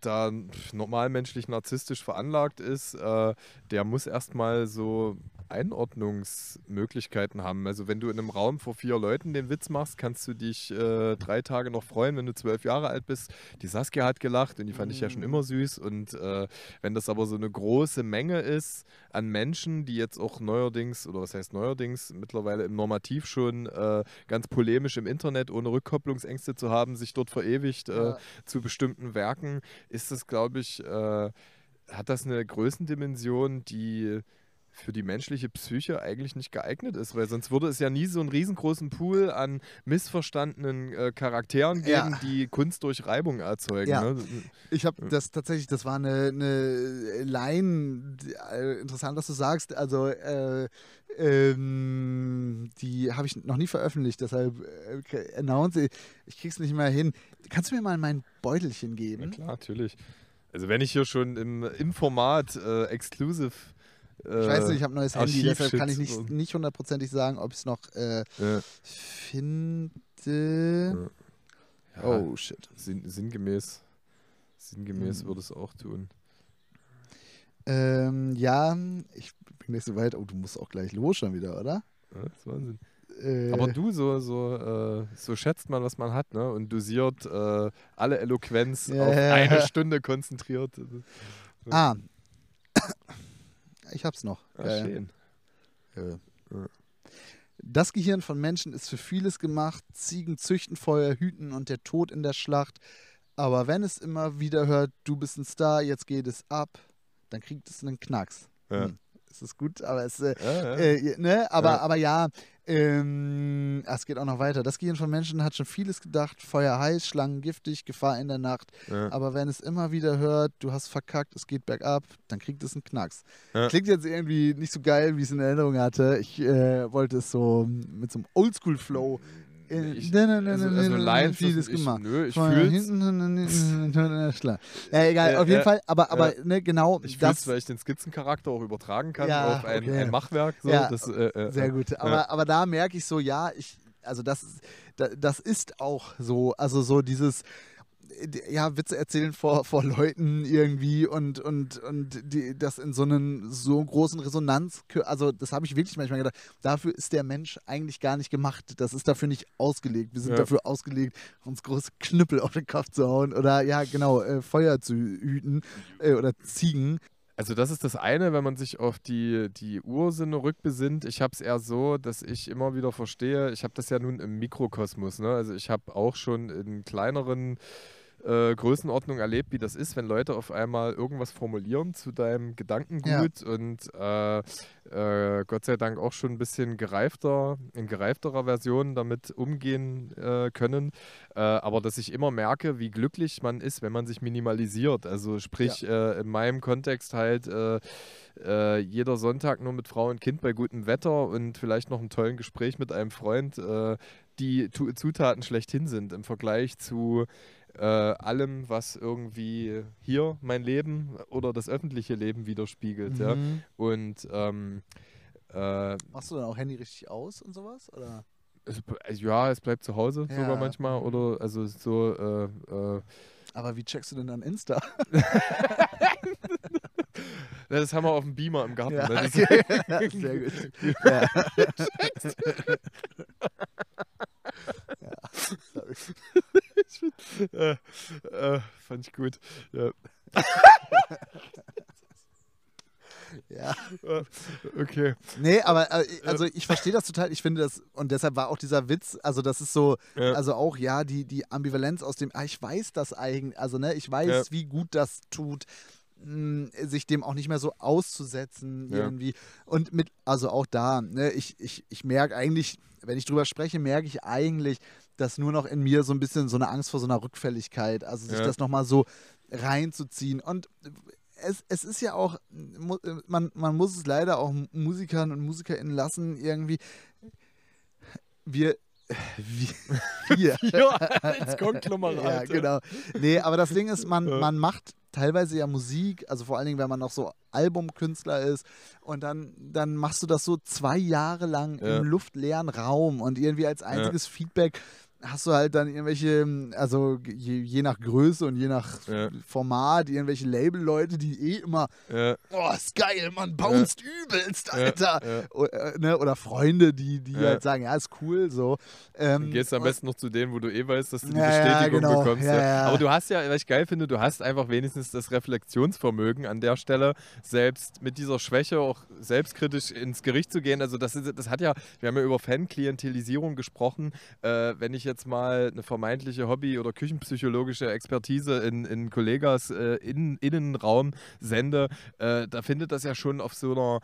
da normal menschlich narzisstisch veranlagt ist, äh, der muss erstmal so Einordnungsmöglichkeiten haben. Also wenn du in einem Raum vor vier Leuten den Witz machst, kannst du dich äh, drei Tage noch freuen, wenn du zwölf Jahre alt bist. Die Saskia hat gelacht und die fand ich ja schon Mhm. immer süß. Und äh, wenn das aber so eine große Menge ist an Menschen, die jetzt auch neuerdings, oder was heißt neuerdings, mittlerweile im Normativ schon äh, ganz polemisch im Internet, ohne Rückkopplungsängste zu haben, sich dort verewigt äh, Ja. zu bestimmten Werken, ist das, glaube ich, äh, hat das eine Größendimension, die für die menschliche Psyche eigentlich nicht geeignet ist, weil sonst würde es ja nie so einen riesengroßen Pool an missverstandenen äh, Charakteren Ja. geben, die Kunst durch Reibung erzeugen. Ja. Ne? Ich habe Ja. das tatsächlich, das war eine, eine Line, äh, interessant, was du sagst. Also, äh, ähm, die habe ich noch nie veröffentlicht, deshalb äh, announce ich, krieg's nicht mehr hin. Kannst du mir mal mein Beutelchen Ja, geben? klar, natürlich. Also wenn ich hier schon im, im Format äh, exclusive äh, Ich weiß nicht, ich habe ein neues Handy, deshalb kann ich nicht, nicht hundertprozentig sagen, ob ich es noch äh, ja. finde. Ja, Oh shit. sinn, sinngemäß, sinngemäß Hm. würde es auch tun. Ähm, ja, ich bin nicht so weit. Oh, du musst auch gleich los schon wieder, oder? Ja, das ist Wahnsinn. Äh, Aber du, so, so, äh, so schätzt man, was man hat, ne? Und dosiert äh, alle Eloquenz Ja, auf eine. Stunde konzentriert. Ah. Ich hab's noch. Ah, Geil. schön. Äh. Ja. Das Gehirn von Menschen ist für vieles gemacht. Ziegen züchten, Feuer hüten und der Tod in der Schlacht. Aber wenn es immer wieder hört, du bist ein Star, jetzt geht es ab, dann kriegt es einen Knacks. Ja. Hm. Es ist gut, aber es, äh, Ja, ja. äh, ne? aber, Ja. aber ja, ähm, ah, es geht auch noch weiter. Das Gehirn von Menschen hat schon vieles gedacht. Feuer heiß, Schlangen giftig, Gefahr in der Nacht. Aber wenn es immer wieder hört, du hast verkackt, es geht bergab, dann kriegt es einen Knacks. Klingt jetzt irgendwie nicht so geil, wie ich es in Erinnerung hatte. Ich äh, wollte es so mit so einem Oldschool-Flow. Äh, Ich- ne, ne, ne, also, ne, also ne, ne, Lines, vieles ich, gemacht. nö, ich Von fühl's. hinten, Ja, egal, auf jeden Fall. Aber, aber ne, genau Ich das. weil ich den Skizzencharakter auch übertragen kann Ja, auf ein, okay. ein Machwerk. So, Ja, das, äh, äh, Sehr äh, gut. ja. Aber, aber da merke ich so, ja, ich, also das, das ist auch so, also so dieses, äh, ja, Witze erzählen vor, vor Leuten irgendwie und, und, und die, das in so einen so großen Resonanz, also das habe ich wirklich manchmal gedacht, dafür ist der Mensch eigentlich gar nicht gemacht. Das ist dafür nicht ausgelegt. Wir sind Ja. dafür ausgelegt, uns große Knüppel auf den Kopf zu hauen oder ja, genau, äh, Feuer zu hüten äh, oder Ziegen. Also das ist das eine, wenn man sich auf die, die Ursinne rückbesinnt. Ich habe es eher so, dass ich immer wieder verstehe, ich habe das ja nun im Mikrokosmos. Ne? Also ich habe auch schon in kleineren äh, Größenordnungen erlebt, wie das ist, wenn Leute auf einmal irgendwas formulieren zu deinem Gedankengut und äh, äh, Gott sei Dank auch schon ein bisschen gereifter, in gereifterer Version damit umgehen äh, können. Äh, aber dass ich immer merke, wie glücklich man ist, wenn man sich minimalisiert. Also sprich äh, in meinem Kontext halt jeder Sonntag nur mit Frau und Kind bei gutem Wetter und vielleicht noch einem tollen Gespräch mit einem Freund, die Zutaten schlechthin sind im Vergleich zu äh, allem, was irgendwie hier mein Leben oder das öffentliche Leben widerspiegelt. Ja? Mhm. Und ähm, äh, Machst du dann auch Handy richtig aus und sowas? Oder? es, also ja, es bleibt zu Hause Ja. sogar manchmal oder also so äh, äh, Aber wie checkst du denn dann Insta? das haben wir auf dem Beamer im Garten. Ja, ne? okay. Sehr gut. Ja. ja. Sorry. äh, äh, fand ich gut. Ja. Ja. Äh, okay. Nee, aber äh, also ich verstehe das total. Ich finde das, und deshalb war auch dieser Witz, also das ist so, Ja. also auch, ja, die, die Ambivalenz aus dem, ah, ich weiß das eigentlich, also ne, ich weiß, Ja. wie gut das tut, mh, sich dem auch nicht mehr so auszusetzen Ja. irgendwie. Und mit, also auch da, ne, ich, ich, ich merke eigentlich, wenn ich drüber spreche, merke ich eigentlich, dass nur noch in mir so ein bisschen so eine Angst vor so einer Rückfälligkeit, also sich Ja. das nochmal so reinzuziehen. Und es, es ist ja auch, mu- man, man muss es leider auch Musikern und MusikerInnen lassen, irgendwie. Wir. Wir. wir Ja, als Konglomerat. ja, genau. Nee, aber das Ding ist, man, Ja. man macht teilweise ja Musik, also vor allen Dingen, wenn man noch so Albumkünstler ist und dann, dann machst du das so zwei Jahre lang Ja. im luftleeren Raum und irgendwie als einziges Feedback hast du halt dann irgendwelche, also je, je nach Größe und je nach Ja. Format, irgendwelche Label-Leute, die eh immer, Ja, oh, ist geil, man bounced übelst, ja, Alter. ja. O- äh, ne? Oder Freunde, die, die Ja. halt sagen, ja, ist cool, so. Ähm, Dann gehst du am besten noch zu denen, wo du eh weißt, dass du die Bestätigung genau. bekommst. Aber du hast ja, was ich geil finde, du hast einfach wenigstens das Reflexionsvermögen an der Stelle, selbst mit dieser Schwäche auch selbstkritisch ins Gericht zu gehen. Also das, ist, das hat ja, wir haben ja über Fanklientelisierung gesprochen. Äh, wenn ich jetzt mal eine vermeintliche Hobby- oder küchenpsychologische Expertise in, in Kollegas äh, in, Innenraum sende, äh, da findet das ja schon auf so einer,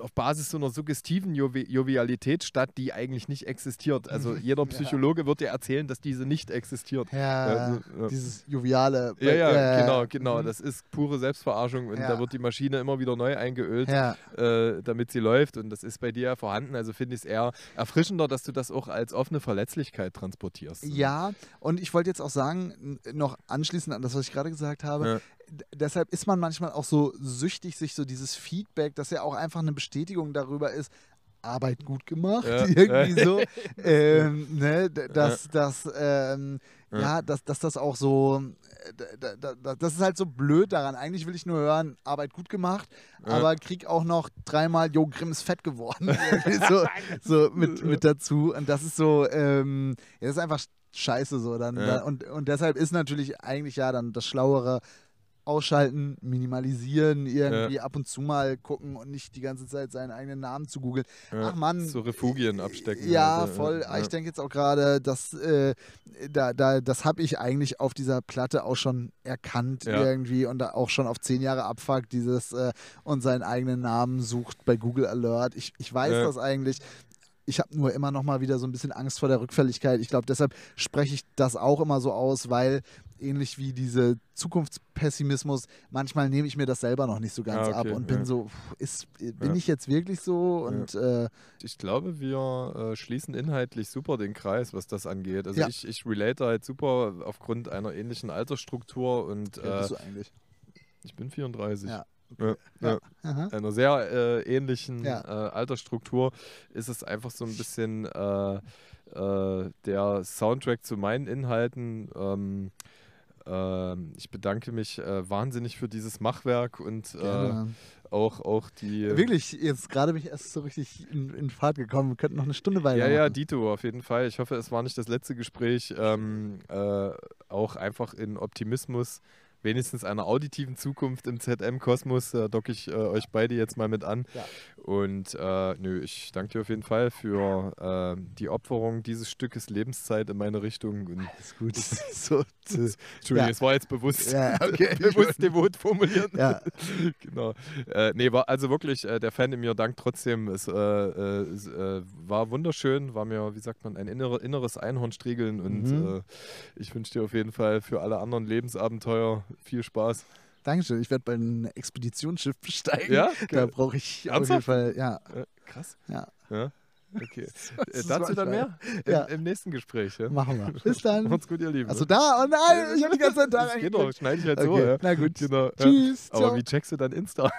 auf Basis so einer suggestiven Jovi Jovialität statt, die eigentlich nicht existiert. Also jeder Psychologe wird dir erzählen, dass diese nicht existiert. Ja, Also, ja. dieses joviale. Ja, ja, genau, genau. mhm. Das ist pure Selbstverarschung und Ja. da wird die Maschine immer wieder neu eingeölt, Ja, äh, damit sie läuft und das ist bei dir ja vorhanden. Also finde ich es eher erfrischender, dass du das auch als offene Verletzlichkeit transportierst. ja, und ich wollte jetzt auch sagen, noch anschließend an das, was ich gerade gesagt habe, d- deshalb ist man manchmal auch so süchtig, sich so dieses Feedback, das ja auch einfach eine Bestätigung darüber ist, Arbeit gut gemacht, Ja. irgendwie so. ähm, ne, dass, dass ähm, ja, Ja. dass, dass das auch so, äh, da, da, da, das ist halt so blöd daran. Eigentlich will ich nur hören, Arbeit gut gemacht, Ja. aber krieg auch noch dreimal, Jo, Grimm ist fett geworden. So so mit, mit dazu. Und das ist so, ähm, das ist einfach scheiße so. Dann, Ja. und, und deshalb ist natürlich eigentlich ja dann das Schlauere, ausschalten, minimalisieren, irgendwie ab und zu mal gucken und nicht die ganze Zeit seinen eigenen Namen zu googeln. Ja, Ach Mann. So Refugien abstecken. Ja, also, voll. Ja. Ich denke jetzt auch gerade, dass äh, da, da, das habe ich eigentlich auf dieser Platte auch schon erkannt Ja. irgendwie und da auch schon auf zehn Jahre Abfuck dieses äh, und seinen eigenen Namen sucht bei Google Alert. Ich, ich weiß Ja. das eigentlich. Ich habe nur immer noch mal wieder so ein bisschen Angst vor der Rückfälligkeit. Ich glaube, deshalb spreche ich das auch immer so aus, weil ähnlich wie diese Zukunftspessimismus, manchmal nehme ich mir das selber noch nicht so ganz Ah, okay, ab und bin ja. so, ist, bin Ja. ich jetzt wirklich so? Und äh, Ich glaube, wir äh, schließen inhaltlich super den Kreis, was das angeht. Also Ja. ich, ich relate halt super aufgrund einer ähnlichen Altersstruktur und äh, bist du eigentlich? ich bin 34. Ja. Ja, ja. Aha. Einer sehr äh, ähnlichen Ja. äh, Altersstruktur ist es einfach so ein bisschen äh, äh, der Soundtrack zu meinen Inhalten. Ähm, ähm, ich bedanke mich äh, wahnsinnig für dieses Machwerk und äh, auch, auch die. Wirklich, jetzt gerade bin ich erst so richtig in, in Fahrt gekommen. Wir könnten noch eine Stunde Ja, weitermachen. ja, Dito, auf jeden Fall. Ich hoffe, es war nicht das letzte Gespräch. Ähm, äh, auch einfach in Optimismus, wenigstens einer auditiven Zukunft im ZM-Kosmos, da docke ich äh, euch beide jetzt mal mit an. Ja. Und äh, nö, ich danke dir auf jeden Fall für äh, die Opferung dieses Stückes Lebenszeit in meine Richtung. Und, Ist gut. so, Entschuldigung, Ja. es war jetzt bewusst, Ja, okay. bewusst devot formuliert. Ja. genau. Äh, nee, war also wirklich, äh, der Fan in mir dankt trotzdem. Es, äh, äh, äh, war wunderschön, war mir, wie sagt man, ein innere, inneres Einhornstriegeln und Mhm. äh, ich wünsche dir auf jeden Fall für alle anderen Lebensabenteuer viel Spaß. Dankeschön. Ich werde bald ein Expeditionsschiff besteigen. Ja? Da brauche ich auf jeden Ernsthaft? Fall, ja. Äh, krass. Ja. Ja. Okay. Das Äh, dazu dann mehr im, Ja. im nächsten Gespräch. Ja? Machen wir. Bis dann. Macht's gut, ihr Lieben. Achso, da? Oh nein, ich habe die ganze Zeit da das geht doch, schneide ich halt so. Okay, Ja. na gut. Genau. Tschüss. Aber ciao. wie checkst du dann Insta?